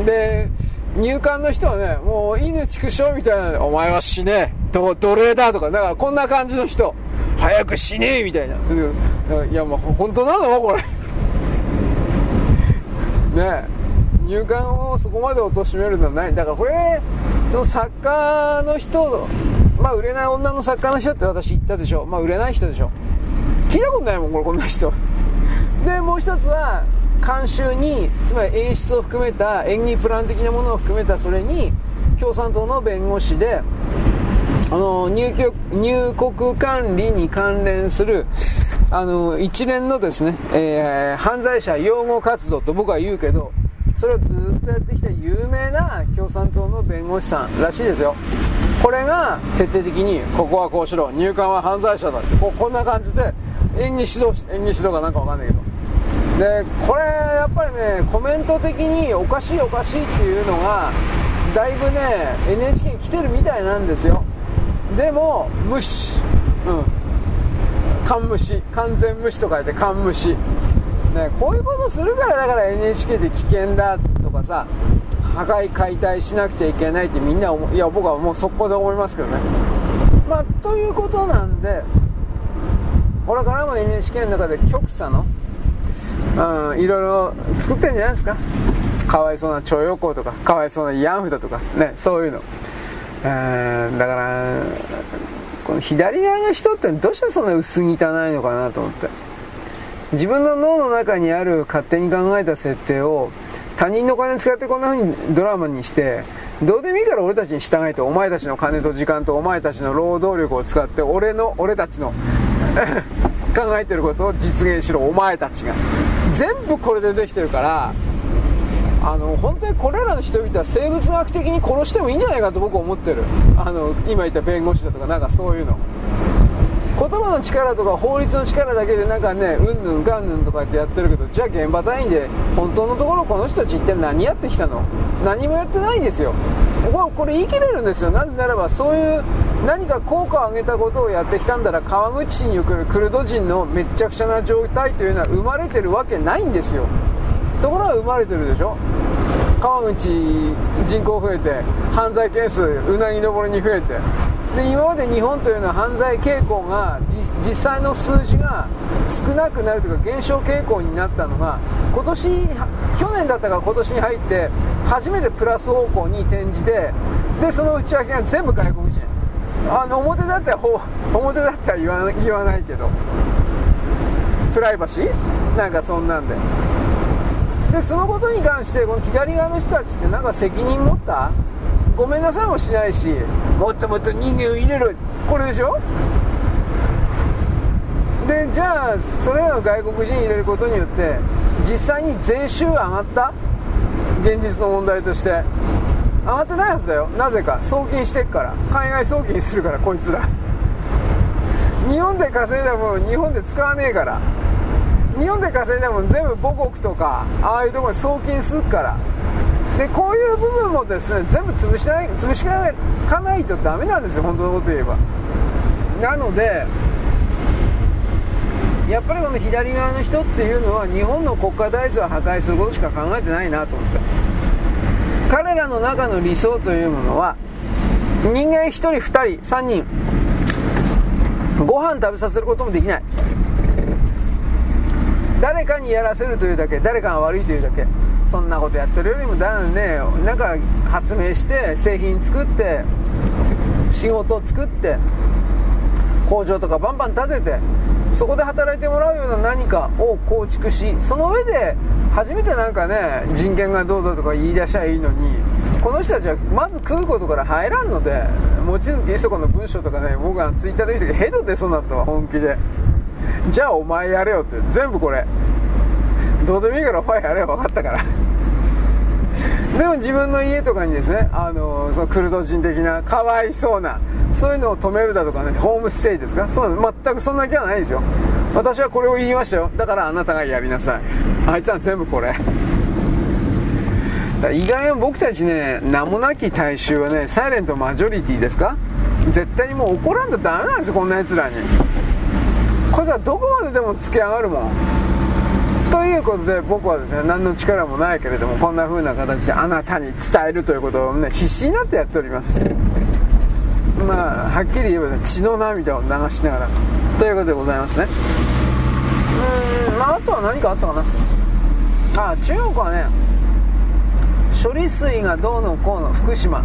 ん。で入管の人はねもう犬畜生みたいなお前は死ね。奴隷だとかだからこんな感じの人。早く死ねみたいな、いやもう本当なのこれ。ね入管をそこまで貶めるのはない。だからこれその作家の人まあ売れない女の作家の人って私言ったでしょ。まあ売れない人でしょ。聞いたことないもんこれこんな人。でもう一つは監修につまり演出を含めた演技プラン的なものを含めたそれに共産党の弁護士であの入入国管理に関連するあの一連のですね、えー、犯罪者擁護活動と僕は言うけどそれをずっとやってきた有名な共産党の弁護士さんらしいですよ。これが徹底的にここはこうしろ入管は犯罪者だってここんな感じで演技指導演技指導かなんかわかんないけど。でこれやっぱりねコメント的におかしいおかしいっていうのがだいぶね NHK に来てるみたいなんですよ。でも無視。うん。完無視。完全無視と書いて完無視。ねこういうことするからだから NHK で危険だとかさ破壊解体しなくちゃいけないってみんないや僕はもう速攻で思いますけどね。まあということなんでこれからも NHK の中で極左の、うん、いろいろ作ってんじゃないですか。かわいそうな徴用工とかかわいそうな慰安婦だとかねそういうの、えー、だからこの左側の人ってどうしてそんな薄汚いのかなと思って。自分の脳の中にある勝手に考えた設定を他人のお金使ってこんな風にドラマにしてどうでもいいから俺たちに従えてお前たちの金と時間とお前たちの労働力を使って俺の俺たちの 考えてることを実現しろお前たちが。全部これでできてるからあの本当にこれらの人々は生物学的に殺してもいいんじゃないかと僕は思ってる。あの今言った弁護士だとかなんかそういうの。言葉の力とか法律の力だけでなんかねうんぬんかんぬんとかってやってるけどじゃあ現場単位で本当のところこの人たち一体何やってきたの？何もやってないんですよ。これこれ言い切れるんですよ。なぜならばそういう何か効果を上げたことをやってきたんだら川口市に送るクルド人のめっちゃくちゃな状態というのは生まれてるわけないんですよ。ところが生まれてるでしょ？川口人口増えて犯罪件数うなぎ登りに増えて。で今まで日本というのは犯罪傾向が実際の数字が少なくなるというか減少傾向になったのが今年去年だったか今年に入って初めてプラス方向に転じてでその内訳が全部外国人。あの表だったら表だったら言わ言わないけど。プライバシー？なんかそんなんで。でそのことに関してこの左側の人たちってなんか責任持った？ごめんなさいもしないしもっともっと人間を入れろ。これでしょ？でじゃあそれらの外国人入れることによって実際に税収上がった？現実の問題として。上がってないはずだよ。なぜか。送金してっから。海外送金するからこいつら。日本で稼いだ分日本で使わねえから。日本で稼いだ分全部母国とかああいうとこに送金するから。でこういう部分もですね全部潰しない潰しかないとダメなんですよ本当のこと言えば。なのでやっぱりこの左側の人っていうのは日本の国家体制を破壊することしか考えてないなと思って。彼らの中の理想というものは人間1人2人3人ご飯食べさせることもできない。誰かにやらせるというだけ誰かが悪いというだけ。そんなことやってるよりもだよね。なんか発明して製品作って仕事を作って工場とかバンバン建ててそこで働いてもらうような何かを構築しその上で初めてなんかね人権がどうだとか言い出しゃいいのにこの人たちはまず食うことから入らんので望月磯子の文章とかね僕はツイッターで見てヘド出そうになったわ本気で。じゃあお前やれよって全部これ。どうでもいいからお前やれよ分かったから。でも自分の家とかにですねあのそのクルド人的なかわいそうなそういうのを止めるだとかねホームステイですか？そう全くそんな気はないですよ。私はこれを言いましたよ。だからあなたがやりなさい。あいつは全部これ。だ意外に僕たちね名もなき大衆はねサイレントマジョリティですか？絶対にもう怒らんとダメなんですよこんな奴らに。こいつはどこまででも突き上がるもん。ということで僕はですね何の力もないけれどもこんな風な形であなたに伝えるということをね必死になってやっております。まあはっきり言えば、ね、血の涙を流しながらということでございますね。うーんまああとは何かあったかな。あ中国はね処理水がどうのこうの福島。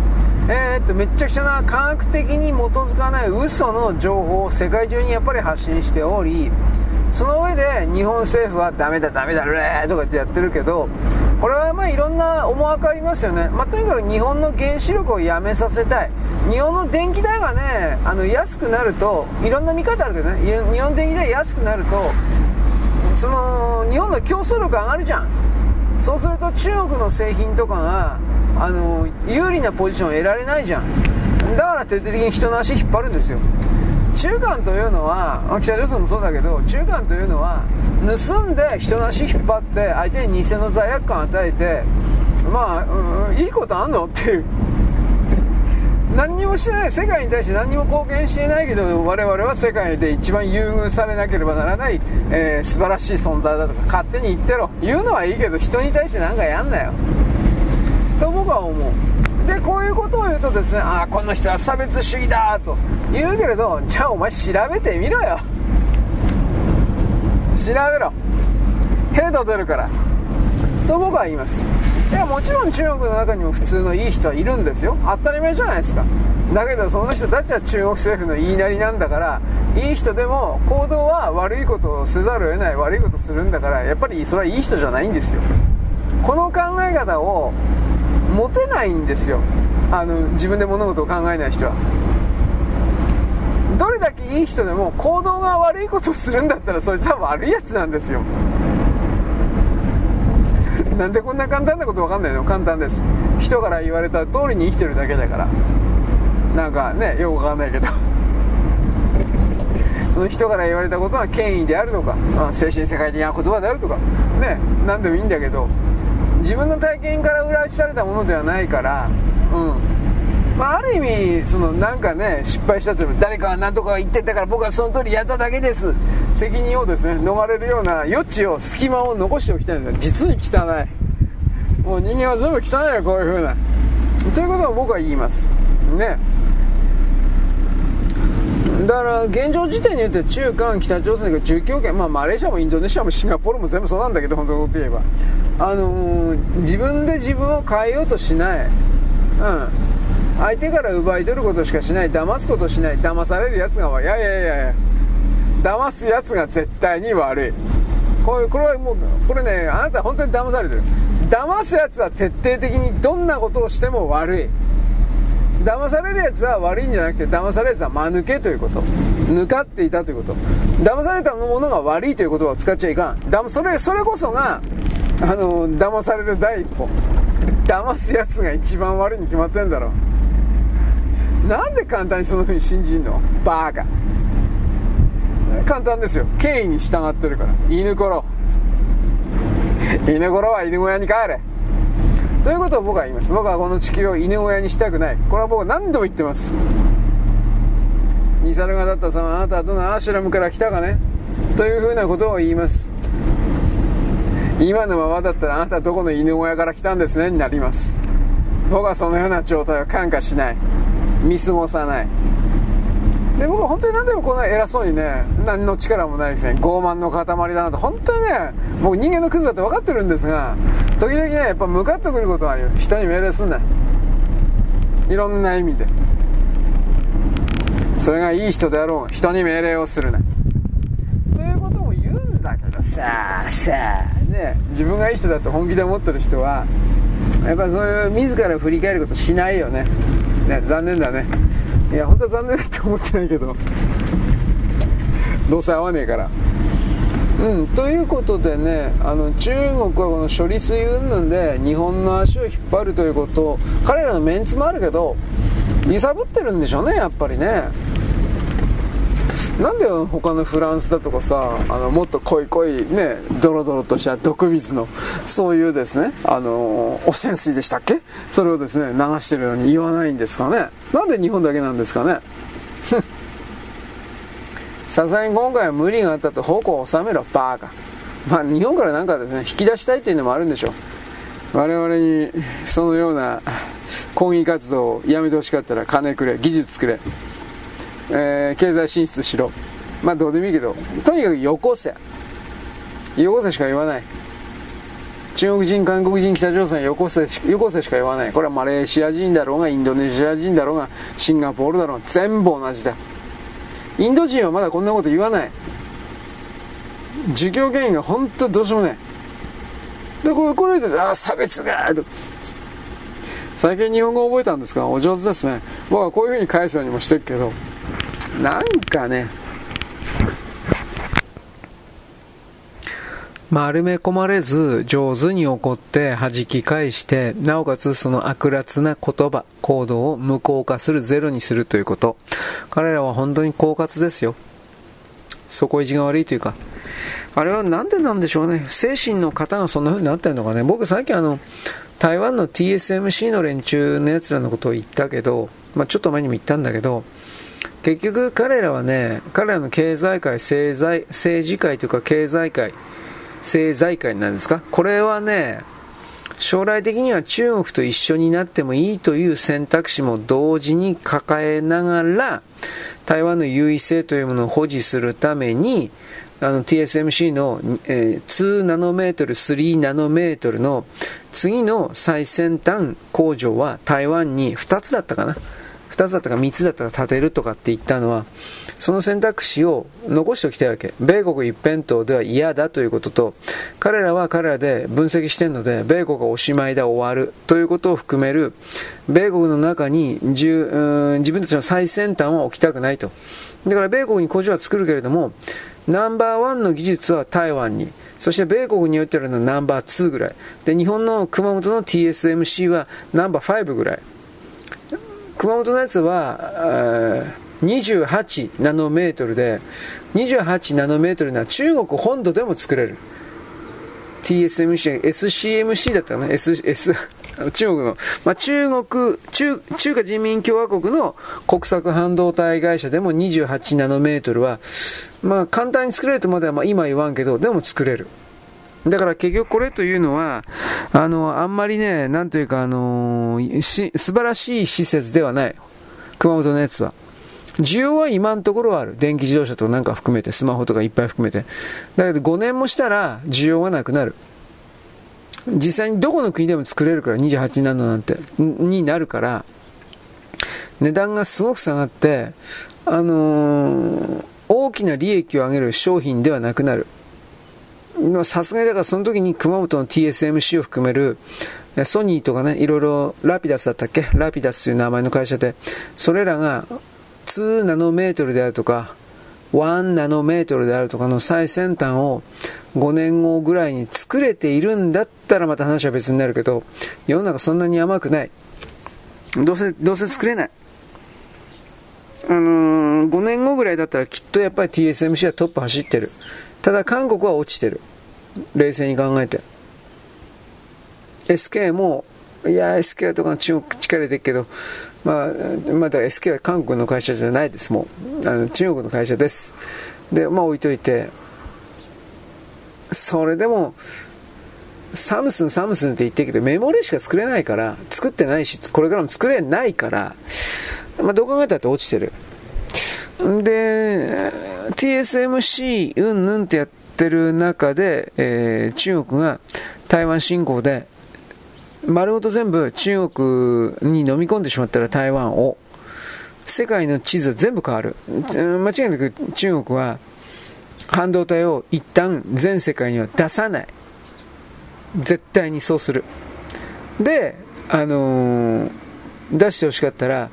えー、っとめっちゃくちゃな科学的に基づかない嘘の情報を世界中にやっぱり発信しておりその上で日本政府はダメだダメだレーとかってやってるけどこれはまあいろんな思惑ありますよね、まあ、とにかく日本の原子力をやめさせたい。日本の電気代がねあの安くなるといろんな見方あるけどね。日本電気代安くなるとその日本の競争力上がるじゃん。そうすると中国の製品とかがあの有利なポジションを得られないじゃん。だから徹底的に人の足引っ張るんですよ。中間というのは北朝鮮もそうだけど中間というのは盗んで人の足引っ張って相手に偽の罪悪感を与えてまあ、うん、いいことあんのっていう。何にもしてない世界に対して何にも貢献していないけど我々は世界で一番優遇されなければならない、えー、素晴らしい存在だとか勝手に言ってろ。言うのはいいけど人に対して何かやんなよ。と僕は思う。でこういうことを言うとですねああこの人は差別主義だと。言うけれどじゃあお前調べてみろよ。調べろ。程度出るから。と僕は言います。いやもちろん中国の中にも普通のいい人はいるんですよ。当たり前じゃないですか。だけどその人たちは中国政府の言いなりなんだからいい人でも行動は悪いことをせざるを得ない。悪いことするんだからやっぱりそれはいい人じゃないんですよ。この考え方を持てないんですよ。あの自分で物事を考えない人は。どれだけいい人でも行動が悪いことをするんだったらそいつは悪いやつなんですよ。なんでこんな簡単なこと分かんないの？簡単です。人から言われた通りに生きてるだけだから。なんかねよく分かんないけど。その人から言われたことが権威であるとか、まあ、精神世界的な言葉であるとか。ね何でもいいんだけど。自分の体験から裏打ちされたものではないからうん。まあ、ある意味そのなんかね失敗したって誰かが何とか言ってたから僕はその通りやっただけです。責任をですね逃れるような余地を隙間を残しておきたいんです実に汚い。もう人間は全部汚いよこういう風な。ということを僕は言います。ね。だから現状時点によって中韓、北朝鮮が中共圏、まあ、マレーシアもインドネシアもシンガポールも全部そうなんだけど、本当のこと言えば、あのー、自分で自分を変えようとしない、うん、相手から奪い取ることしかしない、騙すことしない、騙されるやつが悪い、いやいやいやいや、騙すやつが絶対に悪い。こういう、これはもう、これね、あなた本当に騙されてる。騙すやつは徹底的にどんなことをしても悪い。騙されるやつは悪いんじゃなくて騙されるやつは間抜けということ。抜かっていたということ。騙されたものが悪いという言葉を使っちゃいかん。だそれそれこそがあの騙される第一歩。騙すやつが一番悪いに決まってんだろなんで簡単にその風に信じんの？バーカ。簡単ですよ。権威に従ってるから。犬ころ。犬ころは犬小屋に帰れ。ということを僕は言います。僕はこの地球を犬小屋にしたくない。これは僕は何度も言ってます。ニサルガダッタ様あなたはどの？アーシュラムから来たかね？というふうなことを言います。今のままだったらあなたはどこの犬小屋から来たんですね？になります。僕はそのような状態を感化しない。見過ごさない。で僕は本当に何でもこんな偉そうにね何の力もないですね傲慢の塊だなと本当にね僕人間のクズだって分かってるんですが時々ねやっぱ向かってくることがあるよ人に命令すんな。いろんな意味で。それがいい人であろう。人に命令をするな。ということも言うんだけどさあさあね自分がいい人だと本気で思ってる人はやっぱそういう自ら振り返ることしないよね。ね残念だね。いや本当は残念だって思ってないけど。どうせ合わねえから。うん、ということでねあの中国はこの処理水云々で日本の足を引っ張るということを彼らのメンツもあるけど揺さぶってるんでしょうねやっぱりね。なんで他のフランスだとかさあのもっと濃い濃いねドロドロとした毒水のそういうですねあの汚染水でしたっけ？それをですね流してるように言わないんですかね？なんで日本だけなんですかね？さすがに今回は無理があったと矛を収めろバーカ。まあ日本からなんかですね引き出したいというのもあるんでしょう。我々にそのような抗議活動をやめてほしかったら金くれ技術くれ、えー、経済進出しろ。まあどうでもいいけどとにかくよこせ。よこせしか言わない。中国人、韓国人、北朝鮮よこせよこせしか言わない。これはマレーシア人だろうがインドネシア人だろうがシンガポールだろうが全部同じだ。インド人はまだこんなこと言わない。儒教権威が本当どうしようもない。でこれこれであ差別がと。最近日本語覚えたんですか？お上手ですね。僕はこういうふうに返すようにもしてるけど。なんかね。丸め込まれず上手に怒って弾き返してなおかつその悪辣な言葉行動を無効化するゼロにするということ。彼らは本当に狡猾ですよ。底意地が悪いというか。あれはなんでなんでしょうね。精神の方がそんな風になってるのかね。僕さっきあの台湾の TSMC の連中のやつらのことを言ったけど、まあ、ちょっと前にも言ったんだけど結局彼らはね彼らの経済界政財政治界というか経済界政財界なんですか？これはね将来的には中国と一緒になってもいいという選択肢も同時に抱えながら台湾の優位性というものを保持するために、あの TSMC の、えー、2ナノメートル、3ナノメートルの次の最先端工場は台湾に2つだったかな。2つだったか3つだったか建てるとかって言ったのは、その選択肢を残しておきたいわけ。米国一辺倒では嫌だということと、彼らは彼らで分析してるので、米国がおしまいだ終わるということを含める、米国の中に自分たちの最先端は置きたくないと。だから米国に工場は作るけれども、ナンバーワンの技術は台湾に、そして米国においてはナンバー2ぐらい。で、日本の熊本の TSMC はナンバー5ぐらい。熊本のやつは、28ナノメートルで、28ナノメートルなら中国本土でも作れる。TSMC、SCMC だったかな ?S、S、中国の、まあ、中国中、中華人民共和国の国策半導体会社でも28ナノメートルは、まあ、簡単に作れるとまではまあ今言わんけど、でも作れる。だから結局これというのは、あの、あんまりね、なんというか、あのし、素晴らしい施設ではない。熊本のやつは。需要は今のところある。電気自動車とかなんか含めて、スマホとかいっぱい含めて。だけど5年もしたら需要がなくなる。実際にどこの国でも作れるから、28ナノなんて、になるから、値段がすごく下がって、あのー、大きな利益を上げる商品ではなくなる。さすがにだからその時に熊本の TSMC を含めるソニーとかね、いろいろラピダスだったっけ？ラピダスという名前の会社で、それらが2ナノメートルであるとか、1ナノメートルであるとかの最先端を5年後ぐらいに作れているんだったらまた話は別になるけど、世の中そんなに甘くない。どうせ、どうせ作れない。あのー、5年後ぐらいだったらきっとやっぱり TSMC はトップ走ってる。ただ韓国は落ちてる。冷静に考えて。SK も、いや、SK とか中国力入れてるけど、まあ、まだ SK は韓国の会社じゃないです、もう。あの中国の会社です。で、まあ置いといて、それでも、サムスン、サムスンって言ってるけど、メモリしか作れないから、作ってないし、これからも作れないから、まあ、どう考えたって落ちてる。で、TSMC うんぬんってやってる中で、えー、中国が台湾侵攻で、丸ごと全部中国に飲み込んでしまったら台湾を、世界の地図は全部変わる。間違いなく中国は半導体を一旦全世界には出さない。絶対にそうする。で、あのー、出してほしかったら、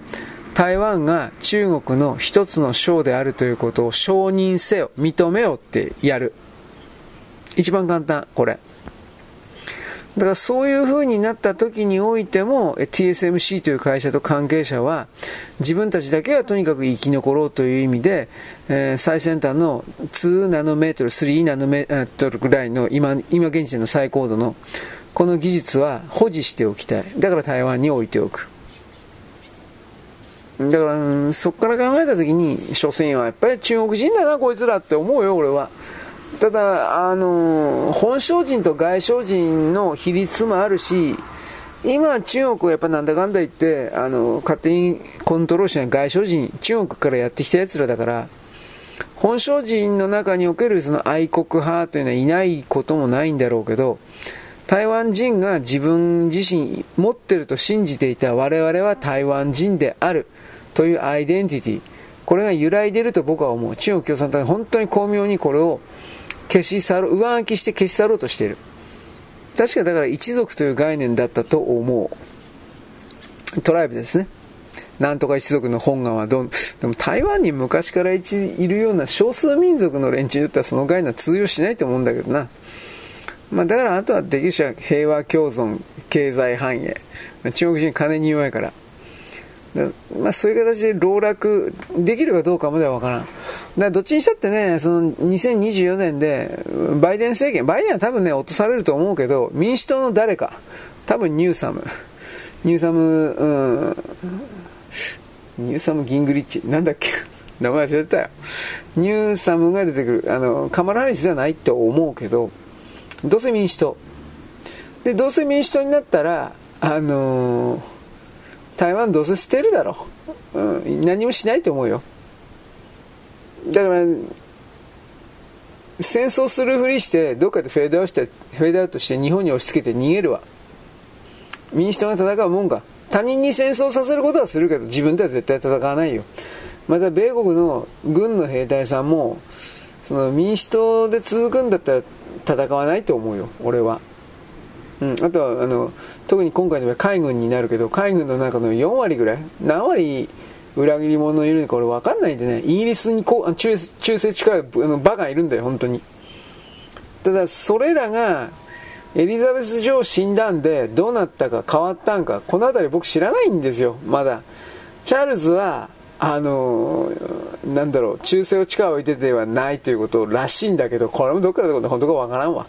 台湾が中国の一つの省であるということを承認せよ、認めよってやる。一番簡単、これ。だからそういう風になった時においても TSMC という会社と関係者は自分たちだけはとにかく生き残ろうという意味で、えー、最先端の2ナノメートル、3ナノメートルぐらいの今今現時点の最高度のこの技術は保持しておきたい。だから台湾に置いておく。だから、そこから考えた時に、所詮はやっぱり中国人だな、こいつらって思うよ、俺は。ただ、あの、本省人と外省人の比率もあるし、今中国はやっぱなんだかんだ言って、あの、勝手にコントロールしない外省人、中国からやってきた奴らだから、本省人の中におけるその愛国派というのはいないこともないんだろうけど、台湾人が自分自身持ってると信じていた我々は台湾人であるというアイデンティティ、これが揺らいでると僕は思う。中国共産党は本当に巧妙にこれを消し去ろう、上書きして消し去ろうとしている。確かだから一族という概念だったと思う。トライブですね。なんとか一族の本願はどう、でも台湾に昔からいるような少数民族の連中にとってはその概念は通用しないと思うんだけどな。まあだからあとはできる人は平和共存、経済繁栄。中国人金に弱いから。まあ、そういう形で籠絡できるかどうかまではわからん。だからどっちにしたってね、その2024年で、バイデン政権、バイデンは多分ね、落とされると思うけど、民主党の誰か、多分ニューサム、ニューサム、うん、ニューサム・ギングリッチ、なんだっけ、名前忘れたよ。ニューサムが出てくる。あの、カマラハリスじゃないと思うけど、どうせ民主党。で、どうせ民主党になったら、あのー台湾どうせ捨てるだろう。うん、何もしないと思うよ。だから、戦争するふりして、どっかでフェードアウトして、フェードアウトして日本に押し付けて逃げるわ。民主党が戦うもんか。他人に戦争させることはするけど、自分では絶対戦わないよ。また、米国の軍の兵隊さんも、その民主党で続くんだったら戦わないと思うよ、俺は。うん、あとは、あの、特に今回の場合海軍になるけど、海軍の中の4割ぐらい、何割裏切り者いるのか俺分かんないんでね、イギリスにこう中中世近いあのバカいるんだよ、本当に。ただ、それらが、エリザベス女王死んだんで、どうなったか変わったんか、この辺り僕知らないんですよ、まだ。チャールズは、あのー、なんだろう、忠誠を力を置いててはないということらしいんだけど、これもどっからどこで本当かわからんわ。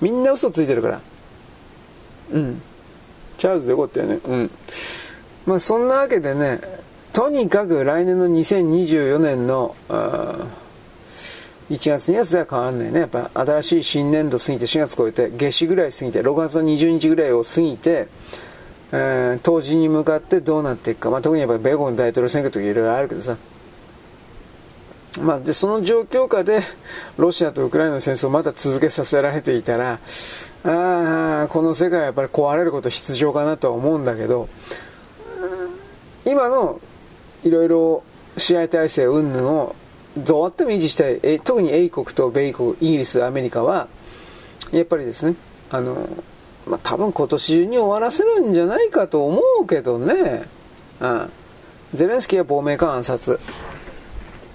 みんな嘘ついてるから。うん。チャールズでよかったよね。うん。まあそんなわけでね、とにかく来年の2024年の、1月2月では変わんないね。やっぱ新しい新年度過ぎて4月超えて、夏至ぐらい過ぎて、6月の20日ぐらいを過ぎて、えー、当時に向かってどうなっていくか。まあ、特にやっぱり米国大統領選挙とかいろいろあるけどさ。まあ、で、その状況下で、ロシアとウクライナの戦争をまだ続けさせられていたら、あ、この世界はやっぱり壊れること必要かなとは思うんだけど、今のいろいろ試合体制云々をどうやっても維持したい、え特に英国と米国、イギリス、アメリカは、やっぱりですね、あの、まあ、多分今年中に終わらせるんじゃないかと思うけどね、うん。ゼレンスキーは亡命か暗殺。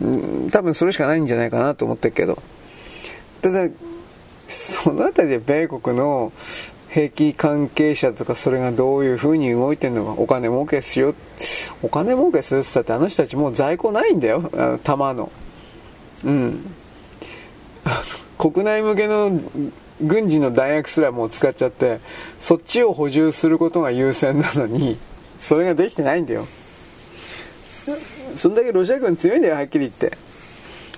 うん、多分それしかないんじゃないかなと思ってるけど。ただ、そのあたりで米国の兵器関係者とかそれがどういう風に動いてるのか、お金儲けしよう、お金儲けするって言ったってあの人たちもう在庫ないんだよ、あの弾の。うん。国内向けの軍事の弾薬すらもう使っちゃって、そっちを補充することが優先なのに、それができてないんだよ。そんだけロシア軍強いんだよ、はっきり言って。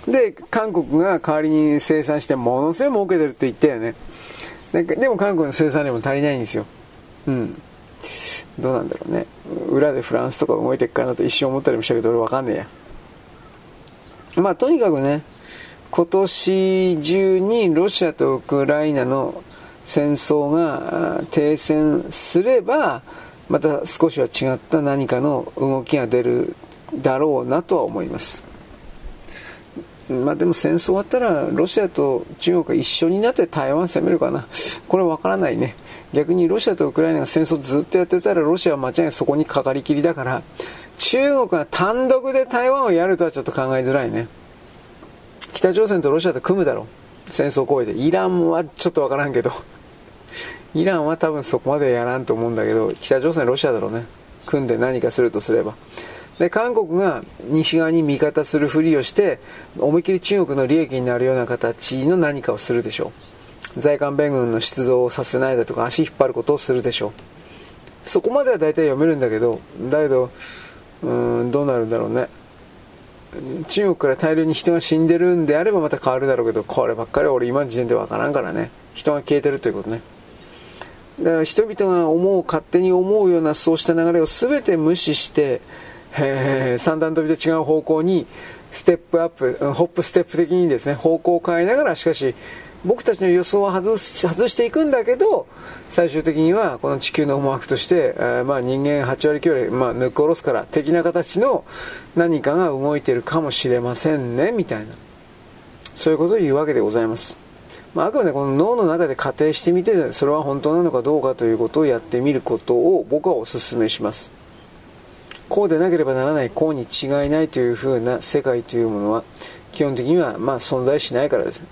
で、韓国が代わりに生産してものすごい儲けてるって言ったよね。なんかでも韓国の生産量も足りないんですよ。うん。どうなんだろうね。裏でフランスとか動いていくかなと一瞬思ったりもしたけど、俺わかんねえや。まあ、とにかくね、今年中にロシアとウクライナの戦争が停戦すれば、また少しは違った何かの動きが出るだろうなとは思います。まあでも戦争終わったらロシアと中国が一緒になって台湾攻めるかな。これわからないね。逆にロシアとウクライナが戦争ずっとやってたらロシアは間違いなくそこにかかりきりだから、中国が単独で台湾をやるとはちょっと考えづらいね。北朝鮮とロシアと組むだろう。戦争行為で。イランはちょっとわからんけど。イランは多分そこまでやらんと思うんだけど、北朝鮮、ロシアだろうね。組んで何かするとすれば。で、韓国が西側に味方するふりをして、思いっきり中国の利益になるような形の何かをするでしょう。在韓米軍の出動をさせないだとか、足引っ張ることをするでしょう。そこまでは大体読めるんだけど、だけど、うーん、どうなるんだろうね。中国から大量に人が死んでるんであればまた変わるだろうけど、こればっかりは俺今の時点でわからんからね。人が消えてるということね。だから人々が思う、勝手に思うようなそうした流れを全て無視して、えー、三段跳びと違う方向にステップアップ、ホップステップ的にですね、方向を変えながら、しかし、僕たちの予想は外し外していくんだけど、最終的にはこの地球の思惑として、えー、まあ人間8割9割、まあ抜き下ろすから的な形の何かが動いてるかもしれませんね、みたいな。そういうことを言うわけでございます。まあ、あくまでこの脳の中で仮定してみて、それは本当なのかどうかということをやってみることを僕はお勧めします。こうでなければならない、こうに違いないというふうな世界というものは、基本的にはまあ存在しないからです。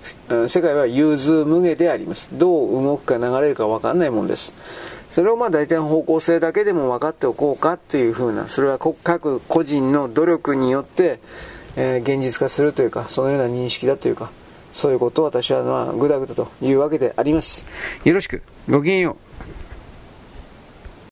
世界は融通無下であります。どう動くか流れるか分かんないもんです。それをまあ大体の方向性だけでも分かっておこうかというふうな、それは各個人の努力によって、え、現実化するというか、そのような認識だというか、そういうことを私はまあぐだぐだというわけであります。よろしく。ごきげんよう。